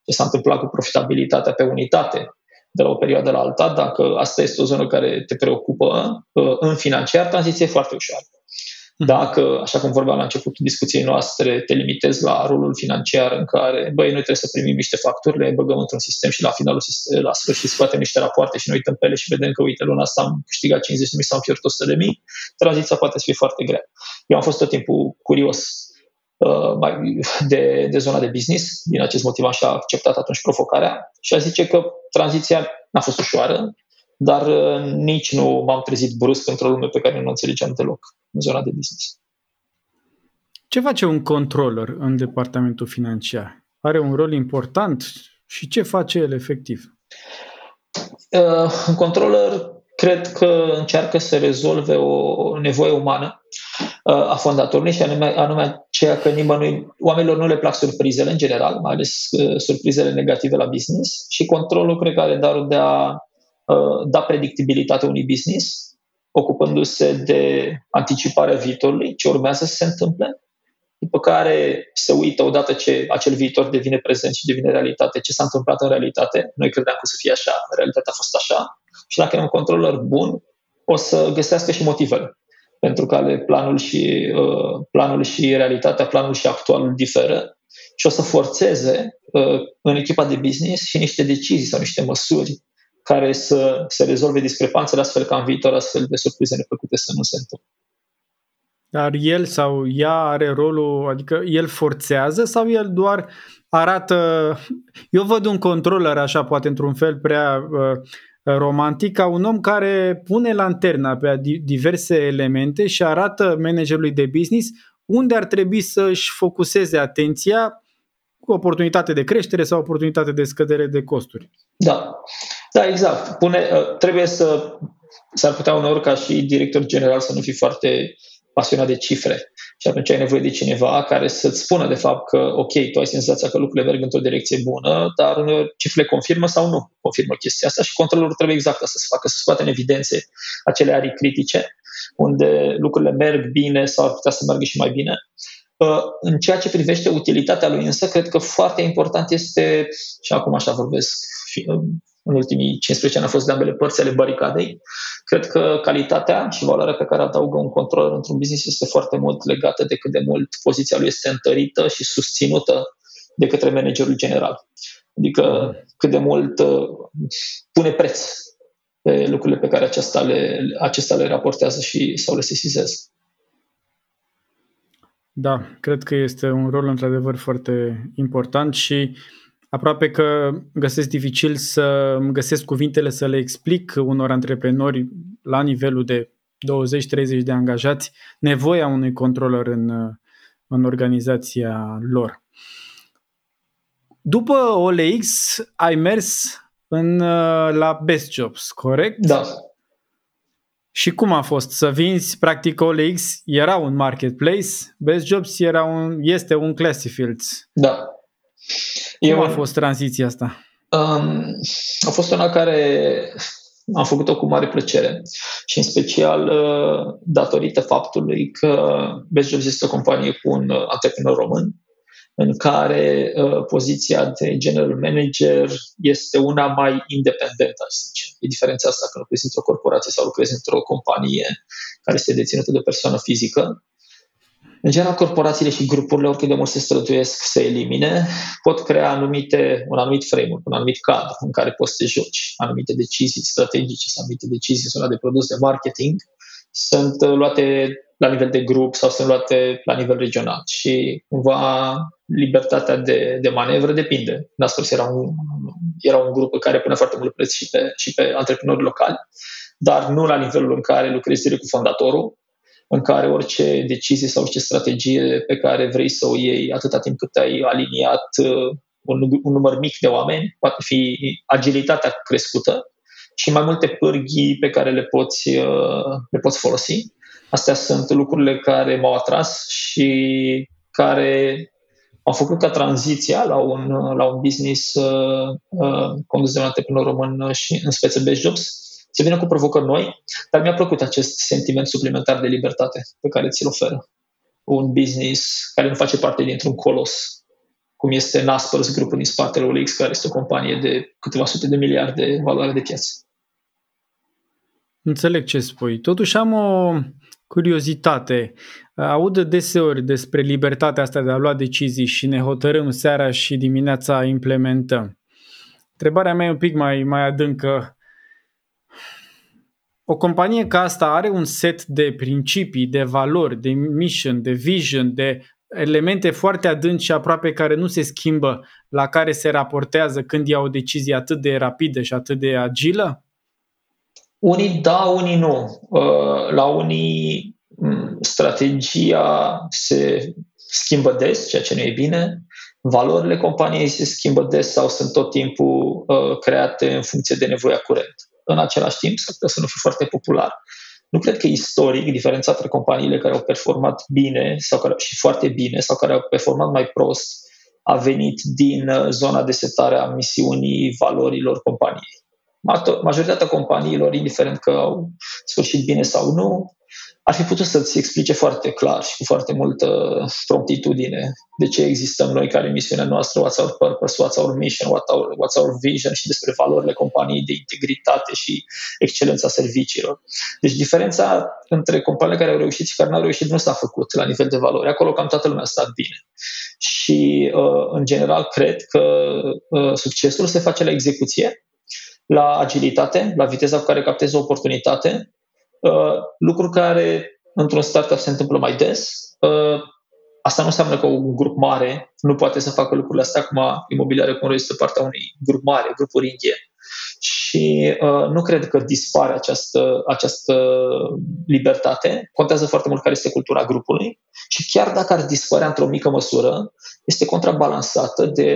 ce s-a întâmplat cu profitabilitatea pe unitate de la o perioadă la alta, dacă asta este o zonă care te preocupă în financiar, tranziție e foarte ușoară. Mhm. Dacă, așa cum vorbeam la începutul discuției noastre, te limitezi la rolul financiar în care, băi, noi trebuie să primim niște facturi, le băgăm într-un sistem și la finalul, la sfârșit scoatem niște rapoarte și noi uităm pe ele și vedem că, uite, luna asta am câștigat 50 de mii sau am pierdut 100 de mii, tranziția poate să fie foarte grea. Eu am fost tot timpul curios uh, de, de zona de business, din acest motiv am și acceptat atunci provocarea și aș zice că tranziția n-a fost ușoară, dar uh, nici nu m-am trezit brusc într-o lume pe care nu o înțelegeam deloc în zona de business. Ce face un controller în departamentul financiar? Are un rol important și ce face el efectiv? Uh, un controller cred că încearcă să rezolve o nevoie umană uh, a fondatorului și anume, anume aceea că nimănui, oamenilor nu le plac surprizele în general, mai ales uh, surprizele negative la business și controlul cred că are darul de a uh, da predictibilitate unui business ocupându-se de anticiparea viitorului, ce urmează să se întâmple, după care se uită odată ce acel viitor devine prezent și devine realitate, ce s-a întâmplat în realitate. Noi credeam că o să fie așa, realitatea a fost așa. Și dacă e un controller bun, o să găsească și motivele. Pentru că planul și, uh, planul și realitatea, planul și actualul diferă și o să forțeze uh, în echipa de business și niște decizii sau niște măsuri care să, să rezolve discrepanțele astfel ca în viitor astfel de surprize neplăcute să nu se întâmple. Dar el sau ea are rolul, adică el forțează sau el doar arată... Eu văd un controller așa, poate într-un fel prea uh, romantic, ca un om care pune lanterna pe diverse elemente și arată managerului de business unde ar trebui să-și focuseze atenția cu oportunitate de creștere sau oportunitate de scădere de costuri. Da. Da, exact. Pune, uh, trebuie să s-ar putea uneori ca și director general să nu fii foarte pasionat de cifre și atunci ai nevoie de cineva care să-ți spună de fapt că ok, tu ai senzația că lucrurile merg într-o direcție bună, dar uneori cifrele confirmă sau nu confirmă chestia asta și controlul trebuie exact asta să facă, să scoată în evidențe acele arii critice unde lucrurile merg bine sau ar putea să meargă și mai bine. Uh, în ceea ce privește utilitatea lui însă, cred că foarte important este, și acum așa vorbesc în ultimii 15 ani a fost de ambele părți ale baricadei. Cred că calitatea și valoarea pe care adaugă un controller într-un business este foarte mult legată de cât de mult poziția lui este întărită și susținută de către managerul general. Adică cât de mult uh, pune preț pe lucrurile pe care acesta le, acesta le raportează și sau le sesizează. Da, cred că este un rol într-adevăr foarte important și uh, aproape că găsesc dificil să găsesc cuvintele să le explic unor antreprenori la nivelul de 20-30 de angajați nevoia unui controller în, în organizația lor. După OLX ai mers în, la Best Jobs, corect? Da. Și cum a fost să vinzi? Practic OLX era un marketplace, Best Jobs era un, este un Classifields. Da. Cum Eu, a fost tranziția asta? Um, a fost una care am făcut-o cu mare plăcere și în special uh, datorită faptului că Best Jobs este o companie cu un uh, antreprenor român în care uh, poziția de general manager este una mai independentă, aș zice. E diferența asta că lucrezi într-o corporație sau lucrezi într-o companie care este deținută de o persoană fizică în general, corporațiile și grupurile, oricât de mult se străduiesc să elimine, pot crea anumite, un anumit framework, un anumit cadru în care poți să te joci. Anumite decizii strategice sau anumite decizii sunt de produs de marketing sunt uh, luate la nivel de grup sau sunt luate la nivel regional și cumva libertatea de, de manevră depinde. Nastors era un, era un grup care pune foarte mult preț și pe, și pe antreprenori locali, dar nu la nivelul în care lucrezi direct cu fondatorul, în care orice decizie sau orice strategie pe care vrei să o iei atâta timp cât ai aliniat uh, un, un număr mic de oameni, poate fi agilitatea crescută și mai multe pârghii pe care le poți, uh, le poți folosi. Astea sunt lucrurile care m-au atras și care au făcut ca tranziția la un, la un business uh, uh, condus de un antreprenor român și în speță Best Jobs se vină cu provocări noi, dar mi-a plăcut acest sentiment suplimentar de libertate pe care ți-l oferă un business care nu face parte dintr-un colos, cum este Naspers, grupul din spatele OLX, care este o companie de câteva sute de miliarde de valoare de piață. Înțeleg ce spui. Totuși am o curiozitate. Aud deseori despre libertatea asta de a lua decizii și ne hotărâm seara și dimineața implementăm. Întrebarea mea e un pic mai, mai adâncă. O companie ca asta are un set de principii, de valori, de mission, de vision, de elemente foarte adânci și aproape care nu se schimbă, la care se raportează când ia o decizie atât de rapidă și atât de agilă? Unii da, unii nu. Uh, la unii mm, strategia se schimbă des, ceea ce nu e bine. Valorile companiei se schimbă des sau sunt tot timpul uh, create în funcție de nevoia curent. În același timp, s-ar putea să nu fie foarte popular. Nu cred că istoric diferența între companiile care au performat bine sau care, și foarte bine sau care au performat mai prost a venit din uh, zona de setare a misiunii valorilor companiei majoritatea companiilor, indiferent că au sfârșit bine sau nu, ar fi putut să-ți explice foarte clar și cu foarte multă promptitudine de ce existăm noi, care e misiunea noastră, what's our purpose, what's our mission, what's our, what's our vision și despre valorile companiei de integritate și excelența serviciilor. Deci diferența între companiile care au reușit și care nu au reușit nu s-a făcut la nivel de valori. Acolo cam toată lumea a stat bine. Și, uh, în general, cred că uh, succesul se face la execuție la agilitate, la viteza cu care captezi o oportunitate, uh, lucruri care într-un startup se întâmplă mai des. Uh, asta nu înseamnă că un grup mare nu poate să facă lucrurile astea, acum imobiliare cum este partea unui grup mare, grupuri indie. Și uh, nu cred că dispare această, această libertate. Contează foarte mult care este cultura grupului și chiar dacă ar dispărea într-o mică măsură, este contrabalansată de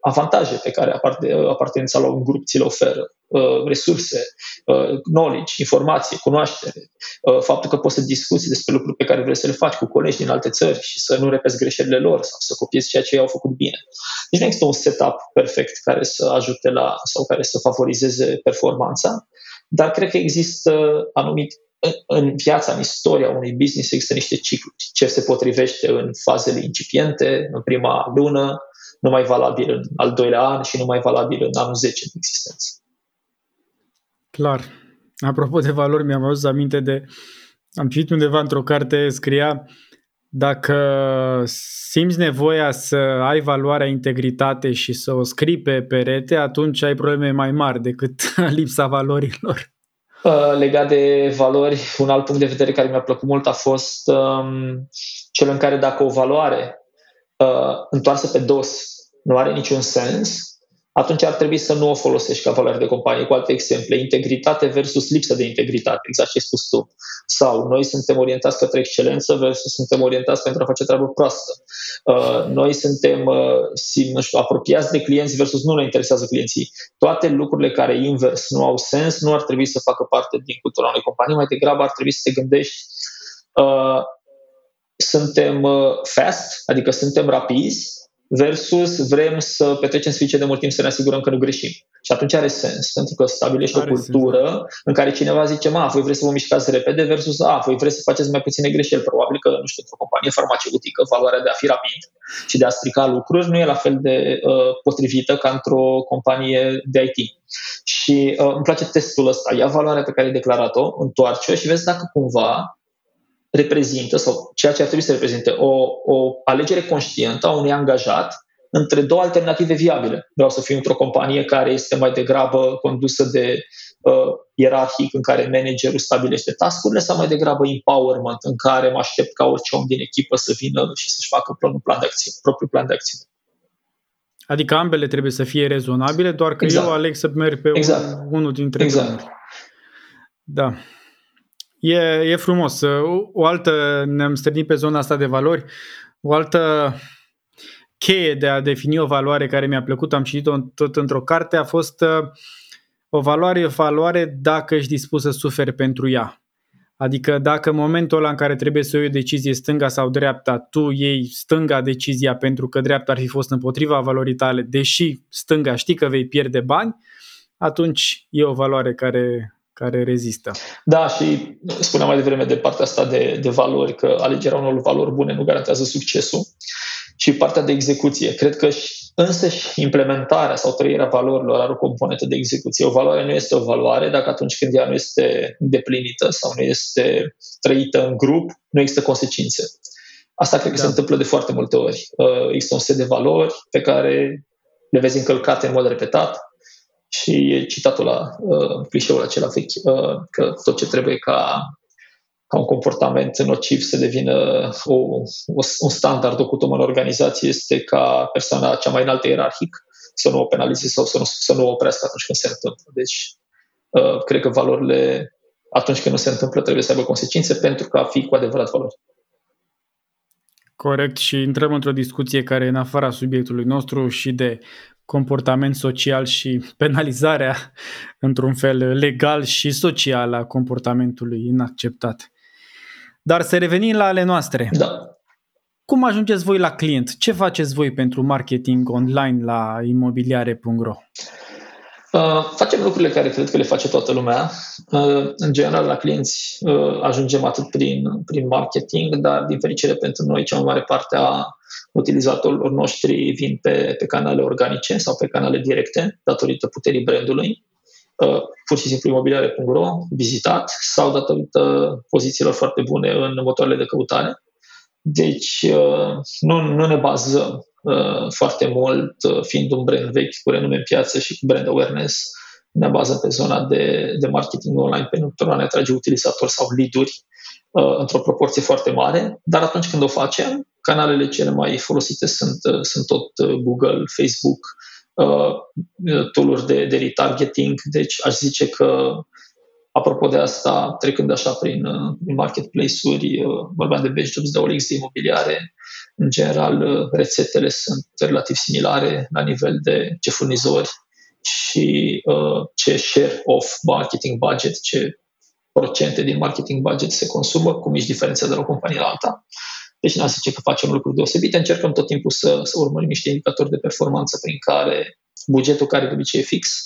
avantaje pe care apartenența la un grup ți le oferă. Uh, resurse, uh, knowledge, informație, cunoaștere, uh, faptul că poți să discuți despre lucruri pe care vrei să le faci cu colegi din alte țări și să nu repeți greșelile lor sau să copiezi ceea ce ei au făcut bine. Deci nu există un setup perfect care să ajute la sau care să favorizeze performanța, dar cred că există anumit în viața, în istoria unui business există niște cicluri. Ce se potrivește în fazele incipiente, în prima lună, nu mai valabil în al doilea an și nu mai valabil în anul 10 de existență. Clar. Apropo de valori, mi-am adus aminte de... Am citit undeva într-o carte, scria dacă simți nevoia să ai valoarea integritate și să o scrii pe perete, atunci ai probleme mai mari decât [LAUGHS] lipsa valorilor. Uh, legat de valori, un alt punct de vedere care mi-a plăcut mult a fost um, cel în care dacă o valoare uh, întoarsă pe dos nu are niciun sens, atunci ar trebui să nu o folosești ca valoare de companie. Cu alte exemple, integritate versus lipsă de integritate, exact ce ai spus tu. Sau noi suntem orientați către excelență versus suntem orientați pentru a face treabă proastă. Uh, noi suntem uh, nu știu, apropiați de clienți versus nu ne interesează clienții. Toate lucrurile care invers nu au sens nu ar trebui să facă parte din cultura unei companii, mai degrabă ar trebui să te gândești uh, suntem uh, fast, adică suntem rapizi, versus vrem să petrecem suficient de mult timp să ne asigurăm că nu greșim. Și atunci are sens, pentru că stabilești are o cultură sens. Da. în care cineva zice, ma, voi vreți să vă mișcați repede versus, a, voi vreți să faceți mai puține greșeli. Probabil că, nu știu, într-o companie farmaceutică, valoarea de a fi rapid și de a strica lucruri nu e la fel de uh, potrivită ca într-o companie de IT. Și uh, îmi place testul ăsta. Ia valoarea pe care ai declarat-o, întoarce și vezi dacă cumva reprezintă sau ceea ce ar trebui să reprezinte o, o alegere conștientă a unui angajat între două alternative viabile. Vreau să fiu într-o companie care este mai degrabă condusă de uh, ierarhic, în care managerul stabilește tascurile, sau mai degrabă empowerment, în care mă aștept ca orice om din echipă să vină și să-și facă planul plan de acțiune, propriul plan de acțiune. Adică ambele trebuie să fie rezonabile, doar că exact. eu aleg să merg pe exact. unul dintre exact. Da. E, e frumos. O altă, ne-am stârnit pe zona asta de valori, o altă cheie de a defini o valoare care mi-a plăcut, am citit-o tot într-o carte, a fost uh, o valoare o valoare dacă ești dispus să suferi pentru ea. Adică dacă în momentul ăla în care trebuie să iei o decizie stânga sau dreapta, tu iei stânga decizia pentru că dreapta ar fi fost împotriva valorii tale, deși stânga știi că vei pierde bani, atunci e o valoare care care rezistă. Da, și spuneam mai devreme de partea asta de, de valori, că alegerea unor valori bune nu garantează succesul. Și partea de execuție. Cred că Însă și implementarea sau trăirea valorilor are o componentă de execuție. O valoare nu este o valoare dacă atunci când ea nu este deplinită sau nu este trăită în grup, nu există consecințe. Asta cred că da. se întâmplă de foarte multe ori. Uh, există un set de valori pe care le vezi încălcate în mod repetat și e citatul la uh, clișeul acela vechi, uh, că tot ce trebuie ca ca un comportament nociv să devină o, o, un standard, o cutumă în organizație este ca persoana cea mai înaltă ierarhic să nu o penalizeze sau să nu, să nu o oprească atunci când se întâmplă. Deci, uh, cred că valorile, atunci când nu se întâmplă, trebuie să aibă consecințe pentru că a fi cu adevărat valori. Corect și intrăm într-o discuție care e în afara subiectului nostru și de comportament social și penalizarea într-un fel legal și social a comportamentului inacceptat. Dar să revenim la ale noastre. Da. Cum ajungeți voi la client? Ce faceți voi pentru marketing online la imobiliare.ro? Uh, facem lucrurile care cred că le face toată lumea. Uh, în general, la clienți uh, ajungem atât prin, prin marketing, dar din fericire pentru noi, cea mai mare parte a utilizatorilor noștri vin pe, pe canale organice sau pe canale directe, datorită puterii brandului. Uh, pur și simplu imobiliare.ro, vizitat, sau datorită pozițiilor foarte bune în motoarele de căutare. Deci uh, nu, nu ne bazăm uh, foarte mult, fiind un brand vechi cu renume în piață și cu brand awareness, ne bazăm pe zona de, de marketing online pentru a ne atrage utilizatori sau lead-uri într-o proporție foarte mare, dar atunci când o facem, canalele cele mai folosite sunt, sunt tot Google, Facebook, uh, tool de, de retargeting. Deci aș zice că, apropo de asta, trecând așa prin, uh, prin marketplace-uri, uh, vorbeam de best jobs, de OLX, de imobiliare, în general uh, rețetele sunt relativ similare la nivel de ce furnizori și uh, ce share of marketing budget, ce procente din marketing budget se consumă, cu mici diferențe de la o companie la alta. Deci n-am zice că facem lucruri deosebite, încercăm tot timpul să, să urmărim niște indicatori de performanță prin care bugetul care de obicei e fix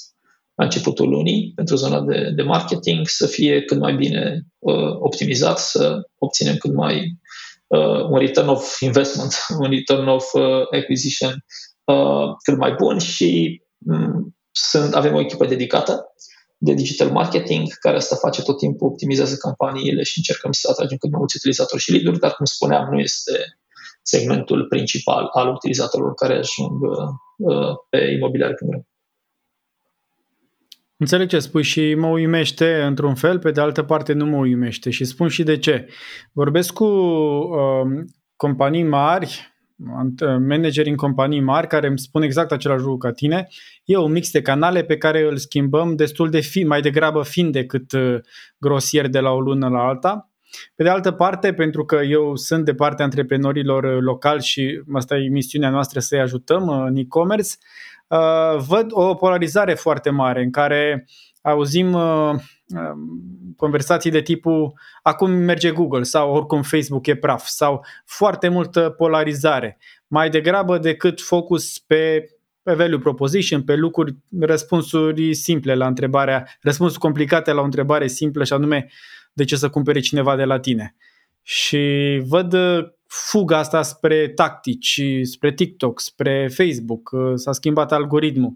la începutul lunii pentru zona de, de marketing să fie cât mai bine uh, optimizat, să obținem cât mai uh, un return of investment, [LAUGHS] un return of uh, acquisition uh, cât mai bun și um, sunt, avem o echipă dedicată de digital marketing, care asta face tot timpul, optimizează campaniile și încercăm să atragem cât mai mulți utilizatori și lead dar cum spuneam, nu este segmentul principal al utilizatorilor care ajung uh, pe imobiliare.ro. Înțeleg ce spui și mă uimește într-un fel, pe de altă parte nu mă uimește și spun și de ce. Vorbesc cu uh, companii mari, manageri în companii mari care îmi spun exact același lucru ca tine. E un mix de canale pe care îl schimbăm destul de fin, mai degrabă fin decât uh, grosier de la o lună la alta. Pe de altă parte, pentru că eu sunt de partea antreprenorilor uh, locali și asta e misiunea noastră să-i ajutăm uh, în e-commerce, văd o polarizare foarte mare în care auzim conversații de tipul acum merge Google sau oricum Facebook e praf sau foarte multă polarizare. Mai degrabă decât focus pe, pe value proposition, pe lucruri, răspunsuri simple la întrebarea, răspunsuri complicate la o întrebare simplă și anume de ce să cumpere cineva de la tine. Și văd fuga asta spre tactici, spre TikTok, spre Facebook, s-a schimbat algoritmul.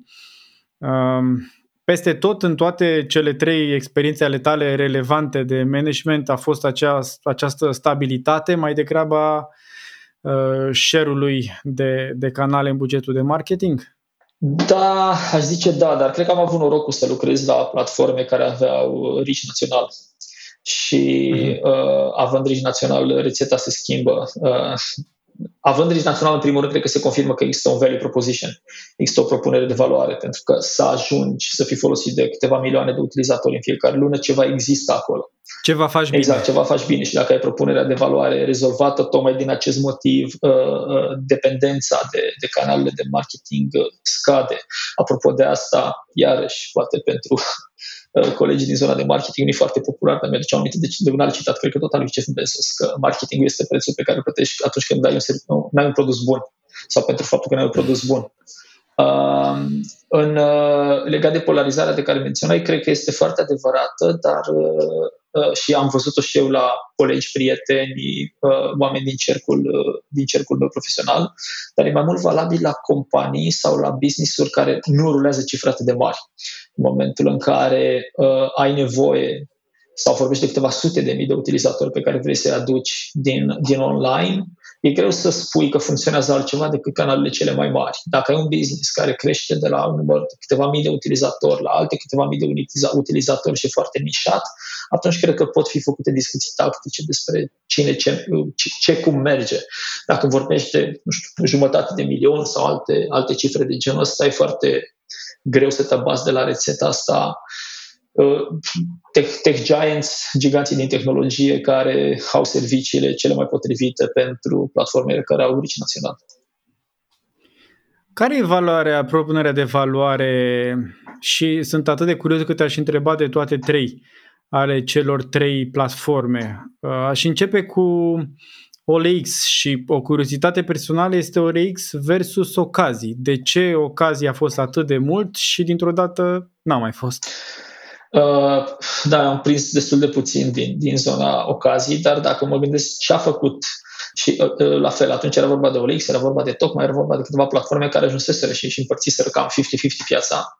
Um, peste tot, în toate cele trei experiențe ale tale relevante de management, a fost acea, această stabilitate mai degrabă uh, share-ului de, de canale în bugetul de marketing? Da, aș zice da, dar cred că am avut norocul să lucrez la platforme care aveau rici național. Și uh-huh. uh, având rici național, rețeta se schimbă. Uh, având risc național, în primul rând, cred că se confirmă că există un value proposition, există o propunere de valoare, pentru că să ajungi să fii folosit de câteva milioane de utilizatori în fiecare lună, ceva există acolo. Ceva faci bine. Exact, ceva faci bine și dacă ai propunerea de valoare rezolvată, tocmai din acest motiv, uh, uh, dependența de, de canalele de marketing uh, scade. Apropo de asta, iarăși, poate pentru Uh, colegii din zona de marketing, nu e foarte popular, dar mi-aduceau aminte de, de un alt citat, cred că tot al lui Jeff Bezos, că marketingul este prețul pe care îl plătești atunci când dai un, nu, ai un produs bun sau pentru faptul că nu ai un produs bun. Uh, în, uh, legat de polarizarea de care menționai, cred că este foarte adevărată, dar uh, și am văzut-o și eu la colegi, prieteni, oameni din cercul, din cercul meu profesional, dar e mai mult valabil la companii sau la business-uri care nu rulează cifre atât de mari. În momentul în care uh, ai nevoie sau vorbești de câteva sute de mii de utilizatori pe care vrei să-i aduci din, din online, e greu să spui că funcționează altceva decât canalele cele mai mari. Dacă ai un business care crește de la un număr de câteva mii de utilizatori la alte câteva mii de utilizatori și foarte nișat, atunci cred că pot fi făcute discuții tactice despre cine, ce, ce, ce cum merge. Dacă vorbești de, nu știu, jumătate de milion sau alte, alte cifre de genul ăsta, e foarte greu să te bazi de la rețeta asta Uh, tech, tech giants, giganții din tehnologie care au serviciile cele mai potrivite pentru platformele care au orice național. Care e valoarea, propunerea de valoare și sunt atât de curios că te-aș întreba de toate trei ale celor trei platforme. Uh, aș începe cu OLX și o curiozitate personală este OLX versus ocazii. De ce ocazii a fost atât de mult și dintr-o dată n-a mai fost? Uh, da, am prins destul de puțin din, din zona ocazii, dar dacă mă gândesc ce a făcut și uh, uh la fel, atunci era vorba de OLX, era vorba de tocmai, era vorba de câteva platforme care ajunseseră și, și împărțiseră cam 50-50 piața.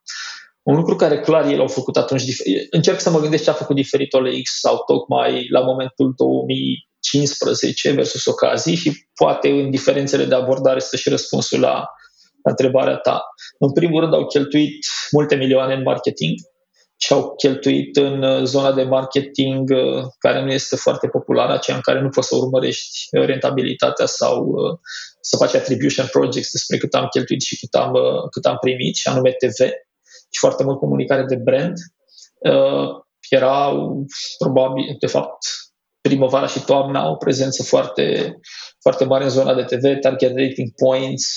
Un lucru care clar ei l-au făcut atunci, încerc să mă gândesc ce a făcut diferit OLX sau tocmai la momentul 2015 versus ocazii și poate în diferențele de abordare să și răspunsul la, la întrebarea ta. În primul rând au cheltuit multe milioane în marketing, și au cheltuit în uh, zona de marketing uh, care nu este foarte populară, aceea în care nu poți să urmărești uh, rentabilitatea sau să faci attribution projects despre cât am cheltuit și cât am, cât am primit, și anume TV și foarte mult comunicare de brand. Erau probabil, de fapt, primăvara și toamna o prezență foarte, foarte mare în zona de TV, target rating points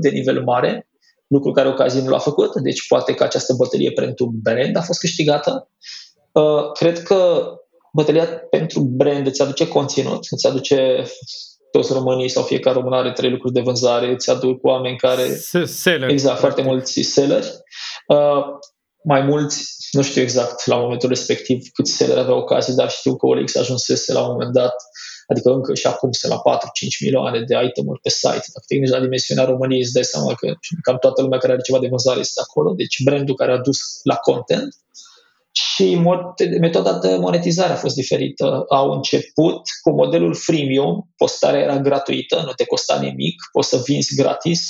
de nivel mare lucru care ocazia nu l-a făcut, deci poate că această bătălie pentru brand a fost câștigată. Uh, cred că bătălia pentru brand îți aduce conținut, îți aduce toți românii sau fiecare român are trei lucruri de vânzare, îți aduc oameni care... Seller. Exact, foarte mulți selleri. Uh, mai mulți, nu știu exact la momentul respectiv câți selleri aveau ocazii, dar știu că Olex ajunsese la un moment dat adică încă și acum sunt la 4-5 milioane de itemuri pe site. Dacă te gândești la dimensiunea României, îți dai seama că cam toată lumea care are ceva de vânzare este acolo, deci brandul care a dus la content și metoda de monetizare a fost diferită. Au început cu modelul freemium, postarea era gratuită, nu te costa nimic, poți să vinzi gratis.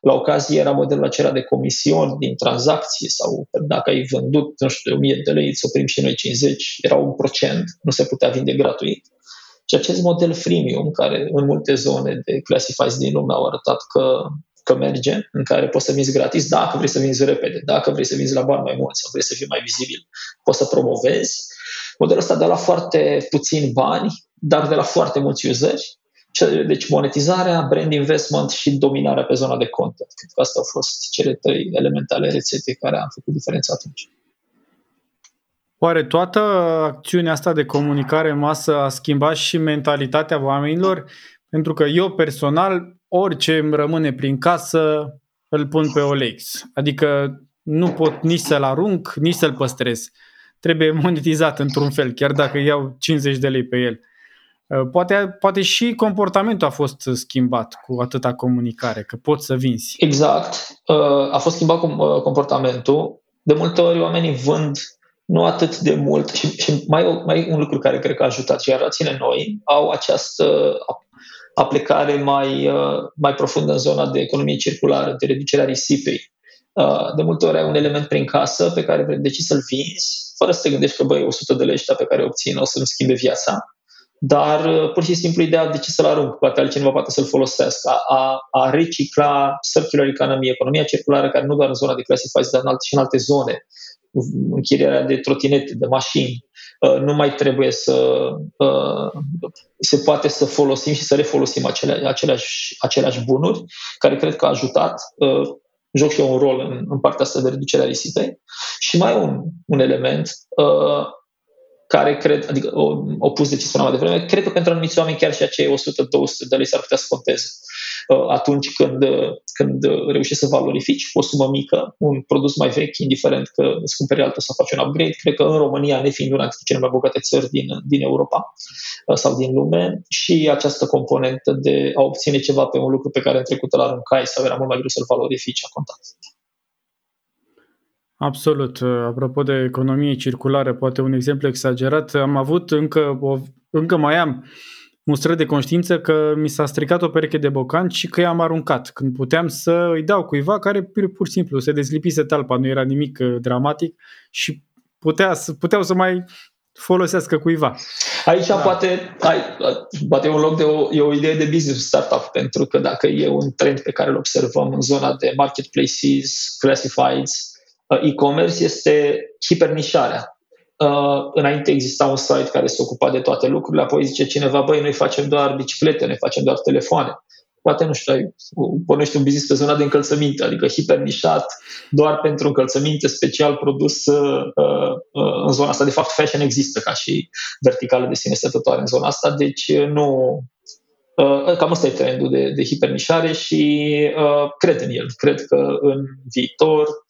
La ocazie era modelul acela de comisiuni din tranzacție sau dacă ai vândut, nu știu, 1000 de lei, să oprim și noi 50, era un procent, nu se putea vinde gratuit. Și acest model freemium, care în multe zone de classifieds din lume au arătat că, că merge, în care poți să vinzi gratis dacă vrei să vinzi repede, dacă vrei să vinzi la bani mai mulți sau vrei să fii mai vizibil, poți să promovezi. Modelul ăsta de la foarte puțini bani, dar de la foarte mulți useri. Deci monetizarea, brand investment și dominarea pe zona de content. Cred că astea au fost cele trei elemente ale rețetei care au făcut diferența atunci. Oare toată acțiunea asta de comunicare în masă a schimbat și mentalitatea oamenilor? Pentru că eu personal, orice îmi rămâne prin casă, îl pun pe OLX. Adică nu pot nici să-l arunc, nici să-l păstrez. Trebuie monetizat într-un fel, chiar dacă iau 50 de lei pe el. Uh, poate, poate și comportamentul a fost schimbat cu atâta comunicare, că poți să vinzi. Exact. Uh, a fost schimbat uh, comportamentul. De multe ori oamenii vând nu atât de mult. Și, și mai, mai un lucru care cred că a ajutat generațiile noi au această aplicare mai, uh, mai profundă în zona de economie circulară, de reducerea risipei. Uh, de multe ori ai un element prin casă pe care decizi să-l vinzi, fără să te gândești că, băi, 100 de lei pe care obțin o să-mi schimbe viața, dar uh, pur și simplu ideea de ce să-l arunc, poate altcineva poate să-l folosească, a, a recicla circular economy, economia circulară care nu doar în zona de classifieds, dar în alte, și în alte zone, închirierea de trotinete, de mașini, uh, nu mai trebuie să uh, se poate să folosim și să refolosim acele, aceleași, aceleași bunuri, care cred că a ajutat. Uh, joc și eu un rol în, în partea asta de reducerea risipei. Și mai un, un element care cred, adică opus de ce spuneam mai devreme, cred că pentru anumiți oameni chiar și acei 100-200 de lei s-ar putea să conteze. Uh, atunci când, uh, când reușești să valorifici o sumă mică, un produs mai vechi, indiferent că îți cumperi altă să faci un upgrade, cred că în România, nefiind una dintre cele mai bogate țări din, din Europa uh, sau din lume, și această componentă de a obține ceva pe un lucru pe care în trecut îl aruncai sau era mult mai greu să-l valorifici a contat. Absolut. Apropo de economie circulară, poate un exemplu exagerat, am avut încă, o, încă mai am mustră de conștiință că mi s-a stricat o pereche de bocan și că i-am aruncat. Când puteam să îi dau cuiva care pur și simplu se dezlipise talpa, nu era nimic uh, dramatic și putea, puteau să mai folosească cuiva. Aici da. poate, ai, poate e un loc de o, e o idee de business startup, pentru că dacă e un trend pe care îl observăm în zona de marketplaces, classifieds, uh, e-commerce, este hipernișarea. Uh, înainte exista un site care se ocupa de toate lucrurile, apoi zice cineva, băi, noi facem doar biciclete, noi facem doar telefoane. Poate, nu știu, ai, pornești un business pe zona de încălțăminte, adică hipernișat, doar pentru încălțăminte, special produs uh, uh, în zona asta. De fapt, fashion există ca și verticală de sine stătătoare în zona asta, deci uh, nu, Uh, cam asta e trendul de, de hipernișare și uh, cred în el. Cred că în viitor Uh,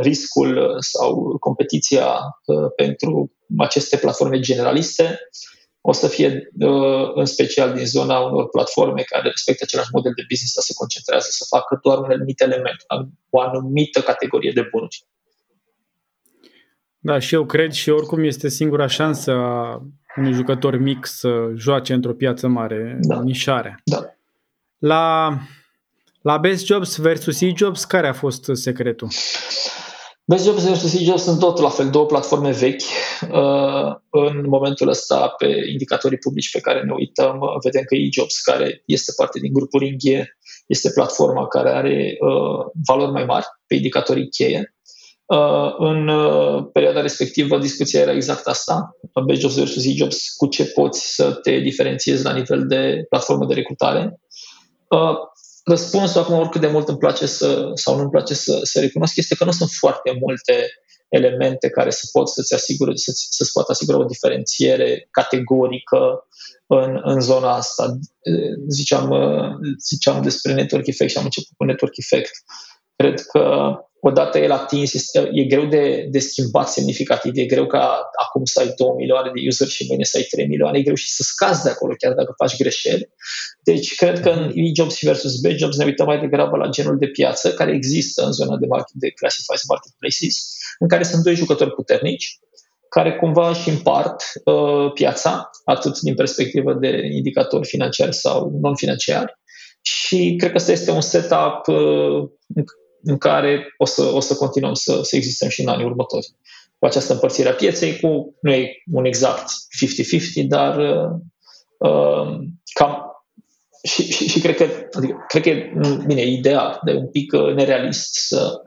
riscul sau competiția uh, pentru aceste platforme generaliste o să fie uh, în special din zona unor platforme care respectă același model de business, dar se concentrează să facă doar un anumit element, o anumită categorie de bunuri. Da, și eu cred și oricum este singura șansă a unui jucător mic să joace într-o piață mare, da. nișare. Da. La la Best Jobs versus E-Jobs, care a fost secretul? Best Jobs versus E-Jobs sunt tot la fel, două platforme vechi. Uh, în momentul ăsta, pe indicatorii publici pe care ne uităm, vedem că E-Jobs, care este parte din grupul Ringhie, este platforma care are uh, valori mai mari pe indicatorii cheie. Uh, în perioada respectivă, discuția era exact asta, Best Jobs versus E-Jobs, cu ce poți să te diferențiezi la nivel de platformă de recrutare. Răspunsul acum, oricât de mult îmi place să, sau nu îmi place să, să recunosc, este că nu sunt foarte multe elemente care să pot să-ți asigure, să, să-ți poată asigura o diferențiere categorică în, în zona asta. Ziceam, ziceam despre network effect și am început cu network effect. Cred că odată el atins, este, e greu de, de schimbat semnificativ, e greu ca acum să ai 2 milioane de user și mâine să ai 3 milioane, e greu și să scazi de acolo chiar dacă faci greșeli. Deci cred că în e-jobs versus B-jobs ne uităm mai degrabă la genul de piață care există în zona de, market, de classified marketplaces, în care sunt doi jucători puternici, care cumva își împart uh, piața, atât din perspectivă de indicatori financiari sau non-financiari. Și cred că ăsta este un setup uh, în care o să, o să continuăm să, să existăm și în anii următori. Cu această împărțire a pieței, cu, nu e un exact 50-50, dar uh, uh, cam și, și, și cred că, adică, cred că e, bine, ideal, de un pic uh, nerealist să,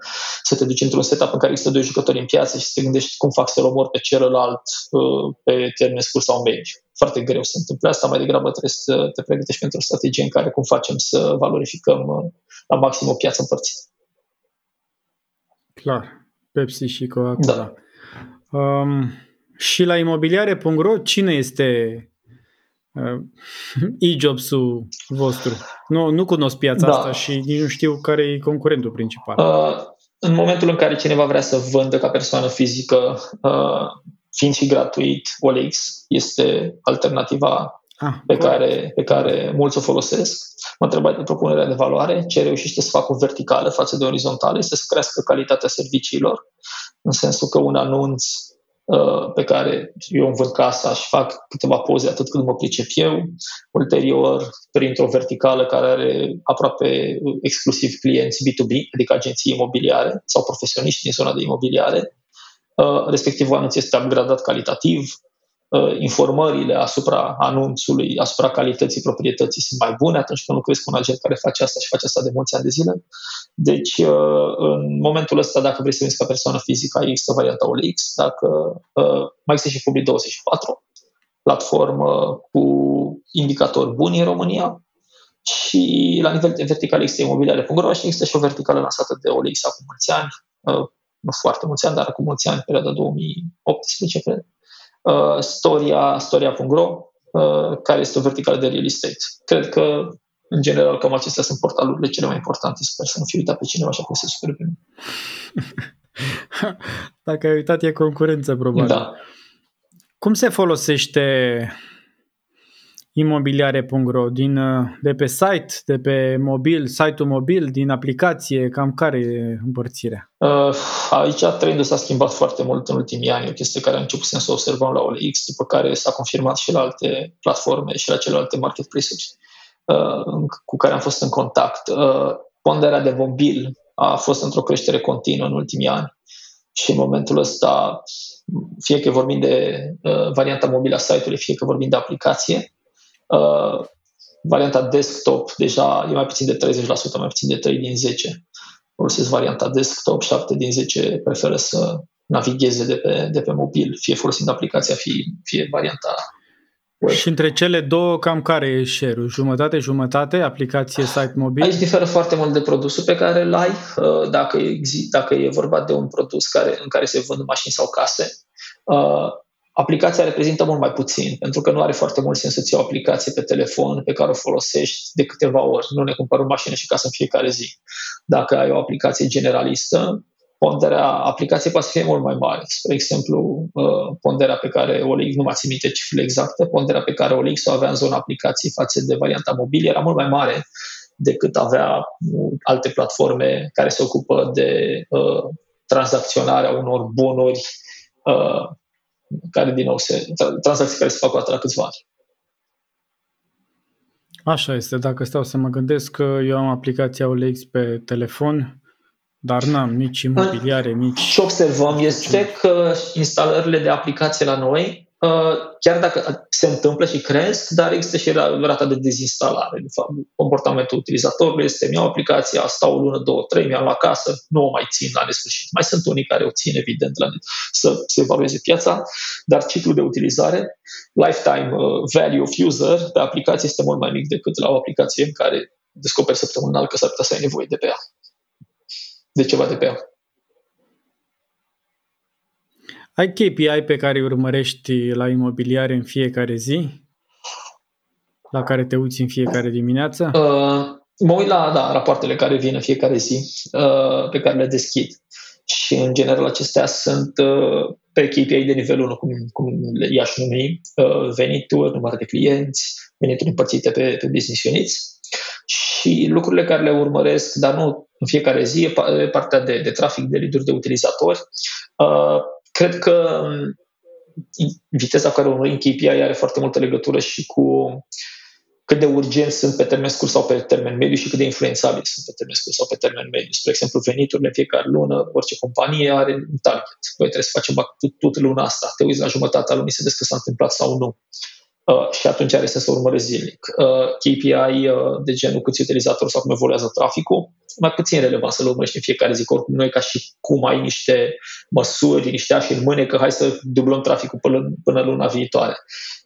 să te duci într-un setup în care există doi jucători în piață și să te gândești cum fac să-l omor pe celălalt uh, pe termen scurt sau mediu. Foarte greu se întâmplă asta, mai degrabă trebuie să te pregătești pentru o strategie în care cum facem să valorificăm uh, la maxim o piață împărțită. Clar. Pepsi și Coca-Cola. Da. Um, și la imobiliare.ro, cine este uh, [LAUGHS] e-jobs-ul vostru? Nu, nu cunosc piața da. asta și nici nu știu care e concurentul principal. Uh, în momentul în care cineva vrea să vândă ca persoană fizică, uh, fiind și gratuit, OLX este alternativa ah, pe, care, pe care mulți o folosesc. Mă întrebați de propunerea de valoare, ce reușește să facă o verticală față de orizontală, este să crească calitatea serviciilor, în sensul că un anunț uh, pe care eu îmi vând casa și fac câteva poze atât cât mă pricep eu, ulterior printr-o verticală care are aproape exclusiv clienți B2B, adică agenții imobiliare sau profesioniști din zona de imobiliare, uh, respectiv anunț este upgradat calitativ, Uh, informările asupra anunțului, asupra calității proprietății sunt mai bune atunci când lucrezi cu un agent care face asta și face asta de mulți ani de zile. Deci, uh, în momentul ăsta, dacă vrei să vezi ca persoană fizică, există varianta OLX, dacă uh, mai există și Public 24, platformă cu indicatori buni în România, și la nivel de vertical există imobiliare.ro și există și o verticală lansată de OLX acum mulți ani, nu foarte mulți ani, dar acum mulți ani, perioada 2018, cred, uh, storia, storia.ro, uh, care este o verticală de real estate. Cred că, în general, cam acestea sunt portalurile cele mai importante. Sper să nu fi uitat pe cineva așa cum se super bine. Dacă ai uitat, e concurență, probabil. Da. Cum se folosește imobiliare.ro din, uh, de pe site, de pe mobil, site-ul mobil, din aplicație, cam care e împărțirea? Uh, aici trendul s-a schimbat foarte mult în ultimii ani, o chestie care a început să observăm la OLX, după care s-a confirmat și la alte platforme și la celelalte marketplace-uri uh, cu care am fost în contact. Ponderea de mobil a fost într-o creștere continuă în ultimii ani și în momentul ăsta, fie că vorbim de varianta mobilă a site-ului, fie că vorbim de aplicație, Uh, varianta desktop deja e mai puțin de 30%, mai puțin de 3 din 10 folosesc varianta desktop, 7 din 10 preferă să navigheze de pe, de pe mobil, fie folosind aplicația, fie, fie varianta web. Și între cele două, cam care e share-ul? Jumătate, jumătate, aplicație, site mobil? Aici diferă foarte mult de produsul pe care îl ai. Uh, dacă, exist, dacă e vorba de un produs care, în care se vând mașini sau case, uh, aplicația reprezintă mult mai puțin, pentru că nu are foarte mult sens să-ți iei o aplicație pe telefon pe care o folosești de câteva ori. Nu ne cumpăr o mașină și casă în fiecare zi. Dacă ai o aplicație generalistă, ponderea aplicației poate să fie mult mai mare. Spre exemplu, uh, ponderea pe care OLX, nu mai țin minte cifrele exacte, ponderea pe care OLX o avea în zona aplicației față de varianta mobil era mult mai mare decât avea uh, alte platforme care se ocupă de uh, tranzacționarea unor bunuri uh, care din nou se, tranzacții care se fac o dată la câțiva ani. Așa este, dacă stau să mă gândesc că eu am aplicația OLX pe telefon, dar n-am nici imobiliare, nici... Ce observăm este că instalările de aplicație la noi Uh, chiar dacă se întâmplă și cresc, dar există și rata de dezinstalare. De fapt, comportamentul utilizatorului este mi-au aplicația, stau o lună, două, trei, mi-am la casă, nu o mai țin la nesfârșit. Mai sunt unii care o țin, evident, la să se evalueze piața, dar ciclul de utilizare, lifetime uh, value of user pe aplicație este mult mai mic decât la o aplicație în care descoperi săptămânal că s-ar putea să ai nevoie de pe ea. De ceva de pe ea. Ai KPI pe care îi urmărești la imobiliare în fiecare zi? La care te uiți în fiecare dimineață? Uh, mă uit la da, rapoartele care vin în fiecare zi, uh, pe care le deschid. Și, în general, acestea sunt uh, pe KPI de nivel 1, cum, cum le i-aș numi, uh, venituri, număr de clienți, venituri împărțite pe, pe business units. Și lucrurile care le urmăresc, dar nu în fiecare zi, e partea de, de trafic, de lead de utilizatori. Uh, Cred că um, viteza care urmărim KPI are foarte multă legătură și cu cât de urgent sunt pe termen scurt sau pe termen mediu și cât de influențabili sunt pe termen scurt sau pe termen mediu. Spre exemplu, veniturile în fiecare lună, orice companie are un target. Voi trebuie să facem tot luna asta. Te uiți la jumătatea lunii să vezi că s-a întâmplat sau nu. Uh, și atunci are sens să urmăresc zilnic. Uh, KPI uh, de genul câți utilizatori sau cum evoluează traficul, mai puțin relevant să-l urmărești în fiecare zi, că oricum noi ca și cum ai niște măsuri, niște ași în mâne, că hai să dublăm traficul până, până luna viitoare.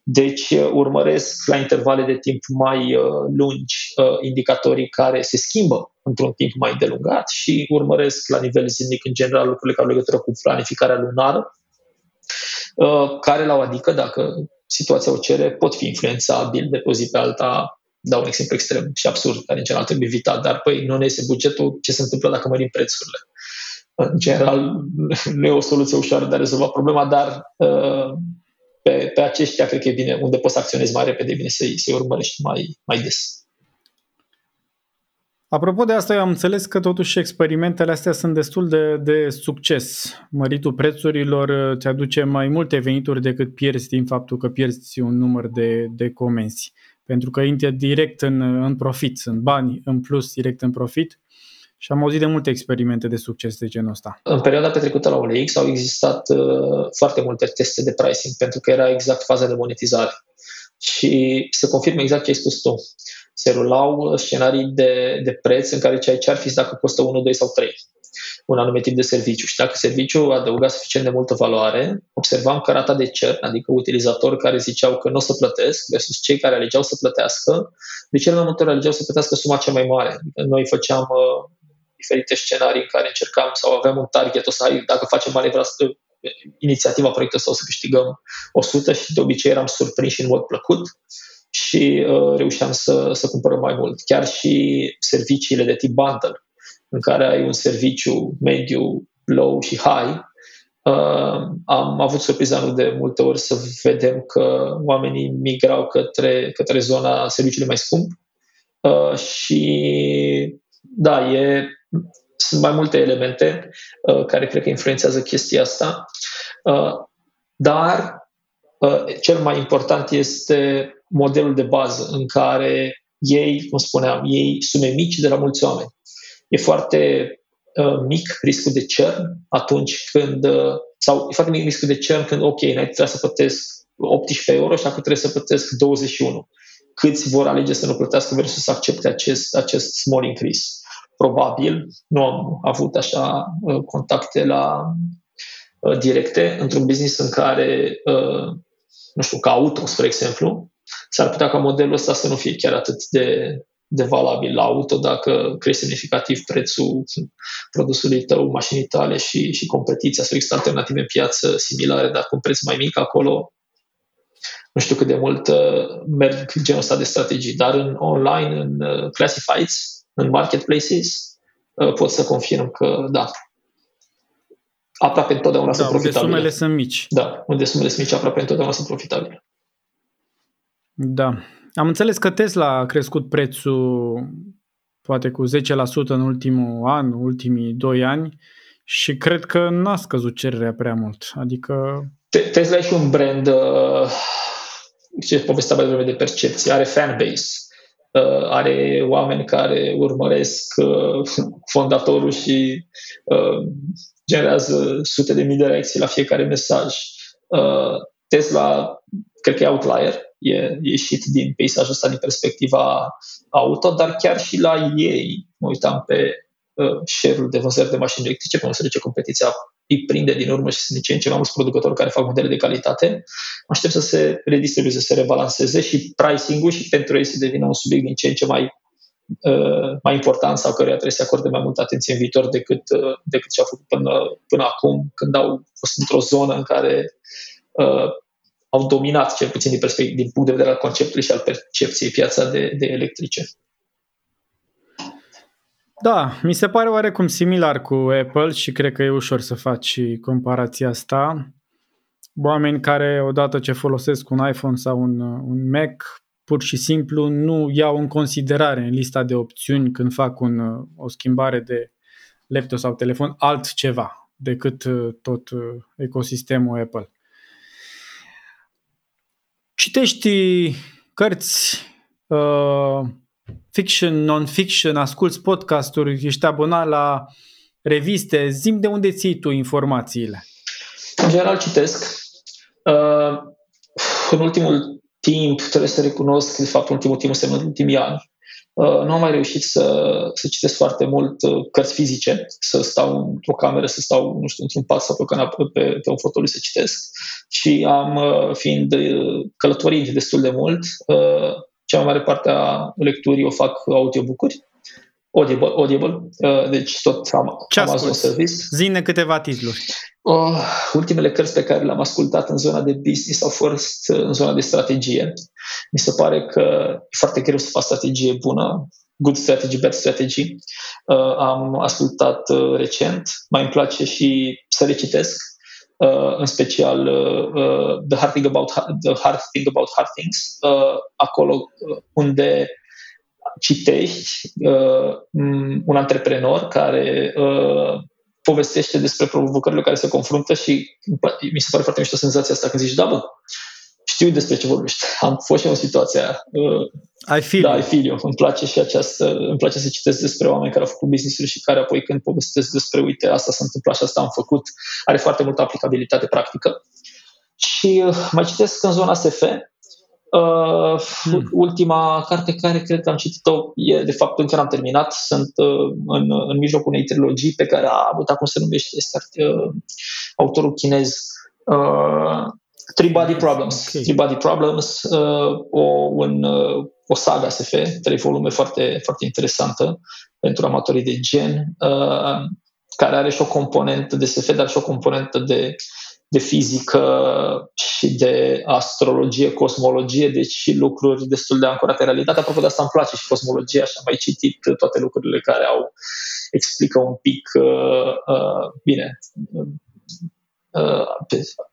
Deci uh, urmăresc la intervale de timp mai uh, lungi uh, indicatorii care se schimbă într-un timp mai delungat și urmăresc la nivel zilnic în general lucrurile care au legătură cu planificarea lunară, uh, care la o adică, dacă situația o cere, pot fi influențabil de pe o zi pe alta dau un exemplu extrem și absurd, care în general trebuie evitat, dar păi nu ne este bugetul, ce se întâmplă dacă mărim prețurile? În general, nu e o soluție ușoară de a rezolva problema, dar uh, pe, pe aceștia cred că e bine, unde poți să acționezi mai repede, e bine să-i, să urmărești mai, mai des. Apropo de asta, eu am înțeles că totuși experimentele astea sunt destul de, de succes. Măritul prețurilor uh, ți aduce mai multe venituri decât pierzi din faptul că pierzi un număr de, de comenzi pentru că intră direct în, în profit, sunt bani în plus direct în profit și am auzit de multe experimente de succes de genul ăsta. În perioada petrecută la OLX au existat uh, foarte multe teste de pricing pentru că era exact faza de monetizare. Și se confirmă exact ce ai spus tu. Se rulau scenarii de, de preț în care ce ar fi dacă costă 1, 2 sau 3 un anumit tip de serviciu. Și dacă serviciul adăuga suficient de multă valoare, observam că rata de churn, adică utilizatori care ziceau că nu o să plătesc, versus cei care alegeau să plătească, de cel mai multe ori alegeau să plătească suma cea mai mare. Adică noi făceam uh, diferite scenarii în care încercam sau aveam un target, o să ai, dacă facem manevra asta, inițiativa proiectului sau să câștigăm 100 și de obicei eram surprins în mod plăcut și uh, reușeam să, să cumpărăm mai mult. Chiar și serviciile de tip bundle, în care ai un serviciu mediu, low și high, uh, am avut surpriza nu de multe ori să vedem că oamenii migrau către, către zona serviciului mai scump uh, și da, e, sunt mai multe elemente uh, care cred că influențează chestia asta, uh, dar uh, cel mai important este modelul de bază în care ei, cum spuneam, ei sume mici de la mulți oameni. E foarte uh, mic riscul de churn atunci când, uh, sau e foarte mic riscul de churn când, ok, înainte trebuie să plătesc 18 euro și acum trebuie să plătesc 21. Câți vor alege să nu plătească versus să accepte acest, acest small increase? Probabil, nu am avut așa uh, contacte la uh, directe într-un business în care, uh, nu știu, ca auto, spre exemplu, s-ar putea ca modelul ăsta să nu fie chiar atât de, de valabil la auto dacă crește semnificativ prețul produsului tău, mașinii tale și, și competiția sau există alternative în piață similare, dar cu un preț mai mic acolo, nu știu cât de mult uh, merg genul ăsta de strategii, dar în online, în uh, classifieds, în marketplaces, uh, pot să confirm că da, aproape întotdeauna da, sunt profitabile. unde sumele sunt mici. Da, unde sumele sunt mici, aproape întotdeauna sunt profitabile. Da. Am înțeles că Tesla a crescut prețul poate cu 10% în ultimul an, ultimii 2 ani și cred că n-a scăzut cererea prea mult. Adică... Tesla e și un brand uh, ce povestea mai devreme de percepție, are fanbase, uh, are oameni care urmăresc uh, fondatorul și uh, generează sute de mii de reacții la fiecare mesaj. Uh, Tesla, cred că e outlier, e ieșit din peisajul ăsta din perspectiva auto, dar chiar și la ei, mă uitam pe uh, share-ul de vânzări de mașini electrice, pe măsură ce competiția îi prinde din urmă și sunt din ce în ce mai mulți producători care fac modele de calitate, aștept să se redistribueze, să se rebalanceze și pricing-ul și pentru ei să devină un subiect din ce în ce mai uh, mai important sau căruia trebuie să acorde mai multă atenție în viitor decât, uh, decât ce au făcut până, până acum, când au fost într-o zonă în care uh, au dominat, cel puțin din, perspectiv, din punct de vedere al conceptului și al percepției, piața de, de electrice. Da, mi se pare oarecum similar cu Apple și cred că e ușor să faci comparația asta. Oameni care odată ce folosesc un iPhone sau un, un Mac, pur și simplu nu iau în considerare în lista de opțiuni când fac un, o schimbare de laptop sau telefon altceva decât tot ecosistemul Apple. Citești cărți uh, fiction, non-fiction, asculți podcasturi, ești abonat la reviste, zim de unde ții tu informațiile? În general citesc. Uh, în ultimul timp, trebuie să recunosc, de fapt, în ultimul timp, în ultimii ani, Uh, nu am mai reușit să, să citesc foarte mult uh, cărți fizice, să stau într-o cameră, să stau, nu știu, într-un pat sau pe, canap- pe, pe un fotoliu să citesc. Și am, uh, fiind călătorind destul de mult, cea mai mare parte a lecturii o fac audiobook-uri Audible, Audible uh, deci tot am, Ce Amazon asculti? Service. Zine câteva titluri. Uh, ultimele cărți pe care le-am ascultat în zona de business au fost uh, în zona de strategie. Mi se pare că e foarte greu să faci strategie bună, good strategy, bad strategy. Uh, am ascultat uh, recent, mai îmi place și să le citesc, uh, în special uh, uh, The Hard Thing About The Hard Thing About Hard Things, uh, acolo uh, unde citești uh, un antreprenor care uh, povestește despre provocările care se confruntă și mi se pare foarte mișto senzația asta când zici, da, bă, știu despre ce vorbești. Am fost și în situația. Uh, I feel da, I feel you. Îmi place și această, îmi place să citesc despre oameni care au făcut business și care apoi când povestesc despre, uite, asta s-a întâmplat și asta am făcut, are foarte multă aplicabilitate practică. Și uh, mai citesc în zona SF, Uh, hmm. Ultima carte care cred că am citit-o e, de fapt, încă n-am terminat. Sunt uh, în, în mijlocul unei trilogii pe care a avut acum se numește, este uh, autorul chinez uh, Three Body Problems. Okay. Three Body Problems, uh, o, un, uh, o saga SF, trei volume foarte, foarte interesantă pentru amatorii de gen, uh, care are și o componentă de SF, dar și o componentă de de fizică și de astrologie, cosmologie, deci lucruri destul de ancorate în realitate. Apropo de asta îmi place și cosmologia și am mai citit toate lucrurile care au explică un pic uh, uh, bine uh,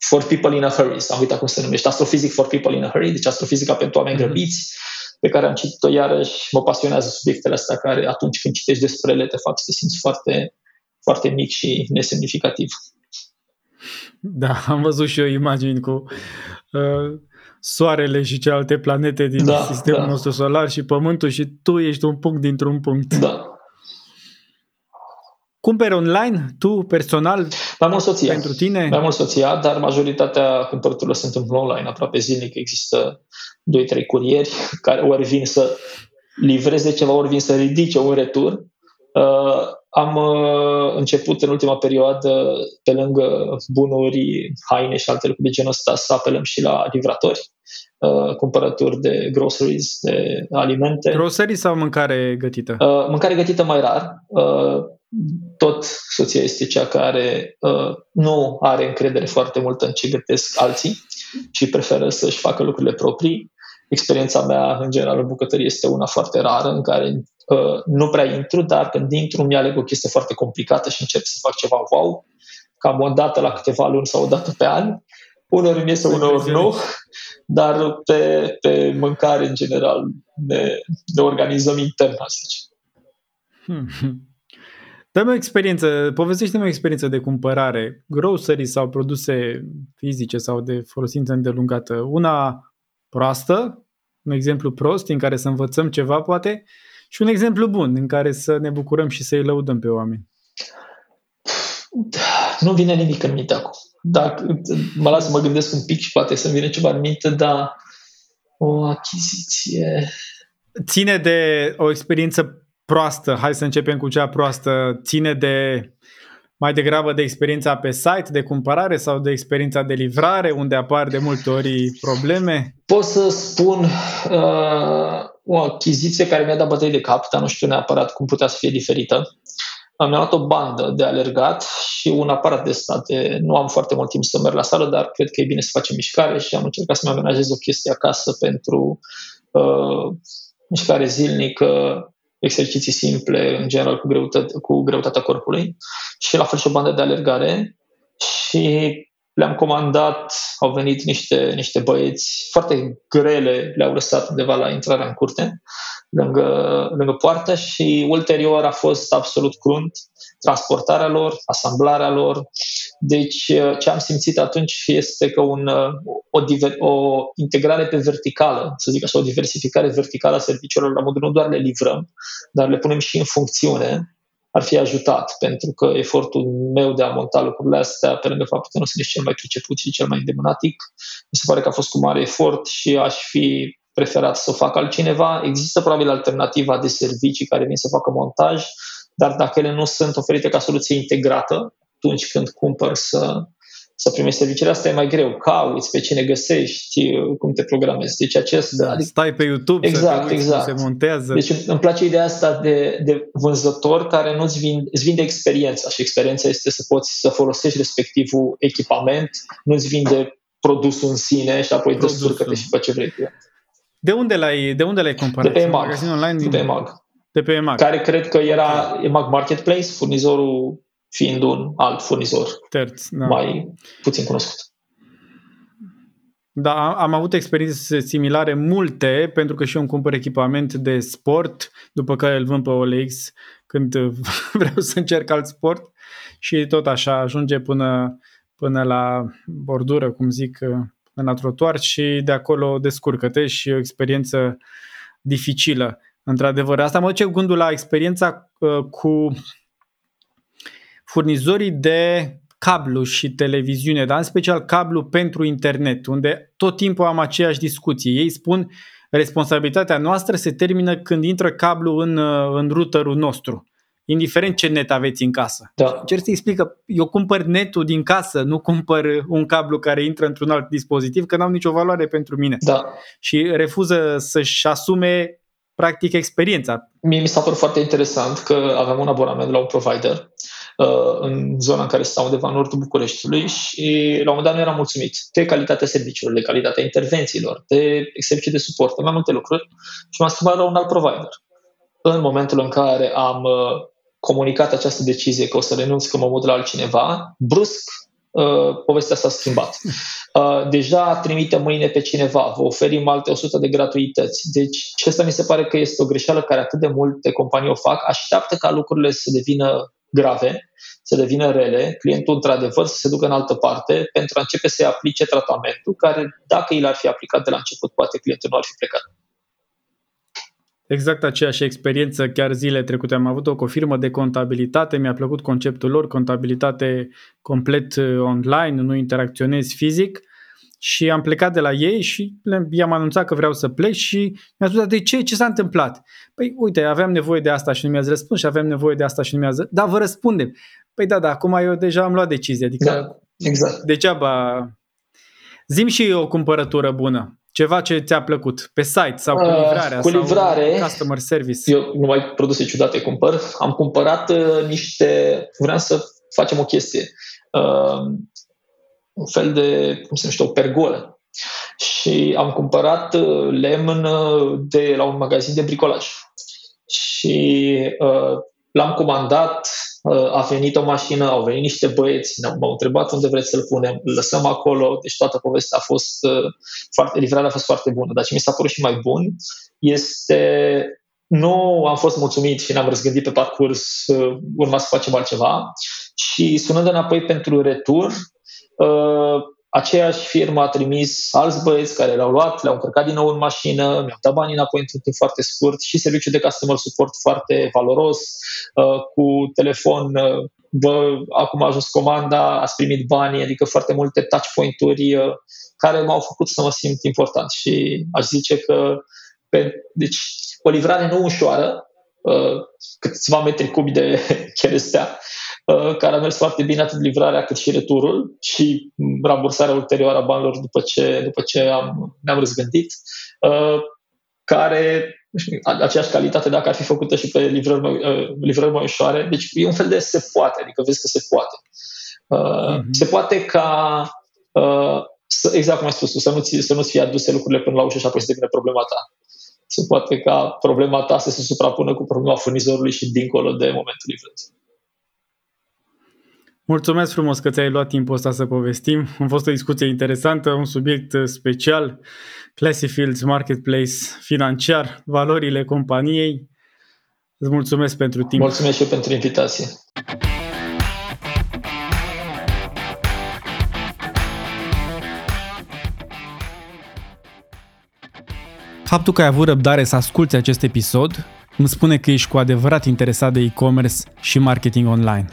for people in a hurry, am uitat cum se numește, Astrophysic for people in a hurry, deci astrofizica pentru oameni mm-hmm. grăbiți, pe care am citit-o iarăși, mă pasionează subiectele astea care atunci când citești despre ele te fac să te simți foarte, foarte mic și nesemnificativ. Da, am văzut și eu imagini cu uh, Soarele și celelalte planete din da, sistemul da. nostru solar și Pământul și tu ești un punct dintr-un punct. Da. Cumperi online, tu personal, mai mult soția. pentru tine? Mai mult soția, dar majoritatea cumpărăturilor se întâmplă online, aproape zilnic. Există 2-3 curieri care ori vin să livreze ceva, ori vin să ridice un retur. Uh, am uh, început în ultima perioadă, pe lângă bunuri, haine și alte lucruri de genul ăsta, să apelăm și la livratori, uh, cumpărături de groceries, de alimente. Groceries sau mâncare gătită? Uh, mâncare gătită mai rar. Uh, tot soția este cea care uh, nu are încredere foarte mult în ce gătesc alții și preferă să-și facă lucrurile proprii. Experiența mea, în general, în bucătărie este una foarte rară, în care uh, nu prea intru, dar când intru mi aleg o chestie foarte complicată și încep să fac ceva wow, cam o dată la câteva luni sau o dată pe an. Uneori mi este, uneori nu, [LAUGHS] dar pe, pe mâncare, în general, ne, ne organizăm intern, să zice. Hmm. Dă-mi o experiență, povestește-mi o experiență de cumpărare, grocery sau produse fizice sau de folosință îndelungată. Una proastă, un exemplu prost în care să învățăm ceva poate și un exemplu bun în care să ne bucurăm și să-i lăudăm pe oameni. Nu vine nimic în minte acum. Dacă mă las să mă gândesc un pic și poate să-mi vine ceva în minte, dar o achiziție... Ține de o experiență proastă, hai să începem cu cea proastă, ține de mai degrabă de experiența pe site de cumpărare sau de experiența de livrare, unde apar de multe ori probleme? Pot să spun uh, o achiziție care mi-a dat bătăi de cap, dar nu știu neapărat cum putea să fie diferită. Am luat o bandă de alergat și un aparat de stat. Nu am foarte mult timp să merg la sală, dar cred că e bine să facem mișcare și am încercat să-mi amenajez o chestie acasă pentru uh, mișcare zilnică, exerciții simple, în general cu, greutate, cu greutatea corpului și la fel și o bandă de alergare și le-am comandat, au venit niște, niște băieți foarte grele, le-au lăsat undeva la intrarea în curte, lângă, lângă poartă și ulterior a fost absolut crunt transportarea lor, asamblarea lor. Deci ce am simțit atunci este că un, o, diver, o integrare pe verticală, să zic așa, o diversificare verticală a serviciilor la modul nu doar le livrăm, dar le punem și în funcțiune, ar fi ajutat, pentru că efortul meu de a monta lucrurile astea, pe lângă faptul că nu sunt cel mai priceput și cel mai îndemânatic, mi se pare că a fost cu mare efort și aș fi preferat să o facă altcineva. Există probabil alternativa de servicii care vin să facă montaj, dar dacă ele nu sunt oferite ca soluție integrată, atunci când cumpăr să, să primești serviciile astea e mai greu. Cauți pe cine găsești, cum te programezi. Deci acest... Da, adică, stai pe YouTube exact, să te uiți exact. se montează. Deci îmi place ideea asta de, de vânzător care nu-ți vinde, îți vinde experiența și experiența este să poți să folosești respectivul echipament, nu-ți vinde produsul în sine și apoi descurcă-te și pe ce vrei. De unde l-ai, de unde l-ai cumpărat? De pe EMAG. Online? De pe EMAG. De pe EMAG. Care cred că era okay. EMAG Marketplace, furnizorul fiind un alt furnizor Terț, da. mai puțin cunoscut. Da, am avut experiențe similare multe, pentru că și eu îmi cumpăr echipament de sport, după care îl vând pe OLX când [LAUGHS] vreau să încerc alt sport și tot așa ajunge până, până la bordură, cum zic, în la trotuar și de acolo descurcă-te și o experiență dificilă. Într-adevăr, asta mă duce gândul la experiența uh, cu furnizorii de cablu și televiziune, dar în special cablu pentru internet, unde tot timpul am aceeași discuție. Ei spun responsabilitatea noastră se termină când intră cablu în, uh, în routerul nostru indiferent ce net aveți în casă. Da. Încerc să explică, eu cumpăr netul din casă, nu cumpăr un cablu care intră într-un alt dispozitiv, că n-au nicio valoare pentru mine. Da. Și refuză să-și asume practic experiența. Mie mi s-a părut foarte interesant că aveam un abonament la un provider uh, în zona în care stau undeva în nordul Bucureștiului și la un moment dat nu eram mulțumit de calitatea serviciilor, de calitatea intervențiilor, de servicii de suport, de mai multe lucruri și m-am schimbat la un alt provider. În momentul în care am uh, comunicat această decizie că o să renunț, că mă mut la altcineva, brusc Uh, povestea s-a schimbat. Uh, deja trimite mâine pe cineva, vă oferim alte 100 de gratuități. Deci, și asta mi se pare că este o greșeală care atât de multe companii o fac. Așteaptă ca lucrurile să devină grave, să devină rele, clientul într-adevăr să se ducă în altă parte pentru a începe să-i aplice tratamentul care, dacă i l-ar fi aplicat de la început, poate clientul nu ar fi plecat. Exact aceeași experiență, chiar zile trecute am avut-o cu o firmă de contabilitate, mi-a plăcut conceptul lor, contabilitate complet uh, online, nu interacționez fizic și am plecat de la ei și i-am anunțat că vreau să plec și mi-a spus, de ce? Ce s-a întâmplat? Păi uite, aveam nevoie de asta și nu mi-ați răspuns și avem nevoie de asta și nu mi-ați Da, vă răspundem. Păi da, da, acum eu deja am luat decizie, adică da, exact. degeaba... Zim și o cumpărătură bună. Ceva ce ți-a plăcut pe site sau cu livrarea uh, cu livrare, sau customer service. Eu nu mai produse ciudate cumpăr. Am cumpărat uh, niște... Vreau să facem o chestie. Uh, un fel de, cum se numește, o pergolă. Și am cumpărat uh, lemn uh, de la un magazin de bricolaj. Și uh, l-am comandat Uh, a venit o mașină, au venit niște băieți, m-au întrebat unde vreți să-l punem, îl lăsăm acolo, deci toată povestea a fost uh, foarte, livrarea a fost foarte bună. Dar ce mi s-a părut și mai bun este nu am fost mulțumit și ne-am răzgândit pe parcurs, uh, urma să facem altceva și sunând înapoi pentru retur, aceeași firmă a trimis alți băieți care le-au luat, le-au încărcat din nou în mașină, mi-au dat banii înapoi într-un timp foarte scurt și serviciu de customer support foarte valoros, uh, cu telefon, uh, bă, acum a ajuns comanda, ați primit banii, adică foarte multe touch point-uri uh, care m-au făcut să mă simt important și aș zice că pe, deci, o livrare nu ușoară, câțiva metri cubi de [LAUGHS] cherestea, Uh, care a mers foarte bine atât livrarea cât și returul și rambursarea ulterioară a banilor după ce, după ce am, ne-am răzgândit, uh, care aceeași calitate dacă ar fi făcută și pe livrări mai, uh, livrări mai ușoare. Deci e un fel de se poate, adică vezi că se poate. Mm-hmm. Se poate ca să, exact cum ai spus tu, să nu-ți, să nu-ți fie aduse lucrurile până la ușă și apoi să devină problema ta. Se poate ca problema ta să se suprapună cu problema furnizorului și dincolo de momentul livrării. Mulțumesc frumos că ți-ai luat timpul ăsta să povestim. A fost o discuție interesantă, un subiect special, Classifields Marketplace financiar, valorile companiei. Îți mulțumesc pentru timp. Mulțumesc și eu pentru invitație. Faptul că ai avut răbdare să asculti acest episod îmi spune că ești cu adevărat interesat de e-commerce și marketing online.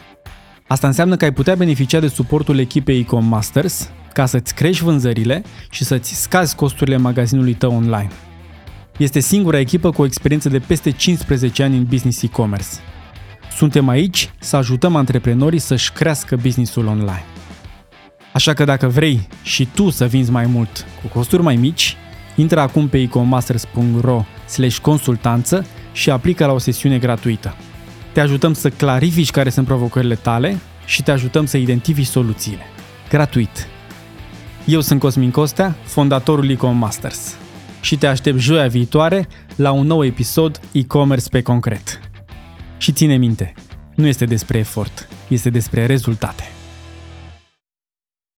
Asta înseamnă că ai putea beneficia de suportul echipei Ecom Masters ca să-ți crești vânzările și să-ți scazi costurile magazinului tău online. Este singura echipă cu o experiență de peste 15 ani în business e-commerce. Suntem aici să ajutăm antreprenorii să-și crească businessul online. Așa că dacă vrei și tu să vinzi mai mult cu costuri mai mici, intră acum pe ecomasters.ro consultanță și aplică la o sesiune gratuită. Te ajutăm să clarifici care sunt provocările tale și te ajutăm să identifici soluțiile. Gratuit. Eu sunt Cosmin Costea, fondatorul Ecom Masters și te aștept joia viitoare la un nou episod e-commerce pe concret. Și ține minte, nu este despre efort, este despre rezultate.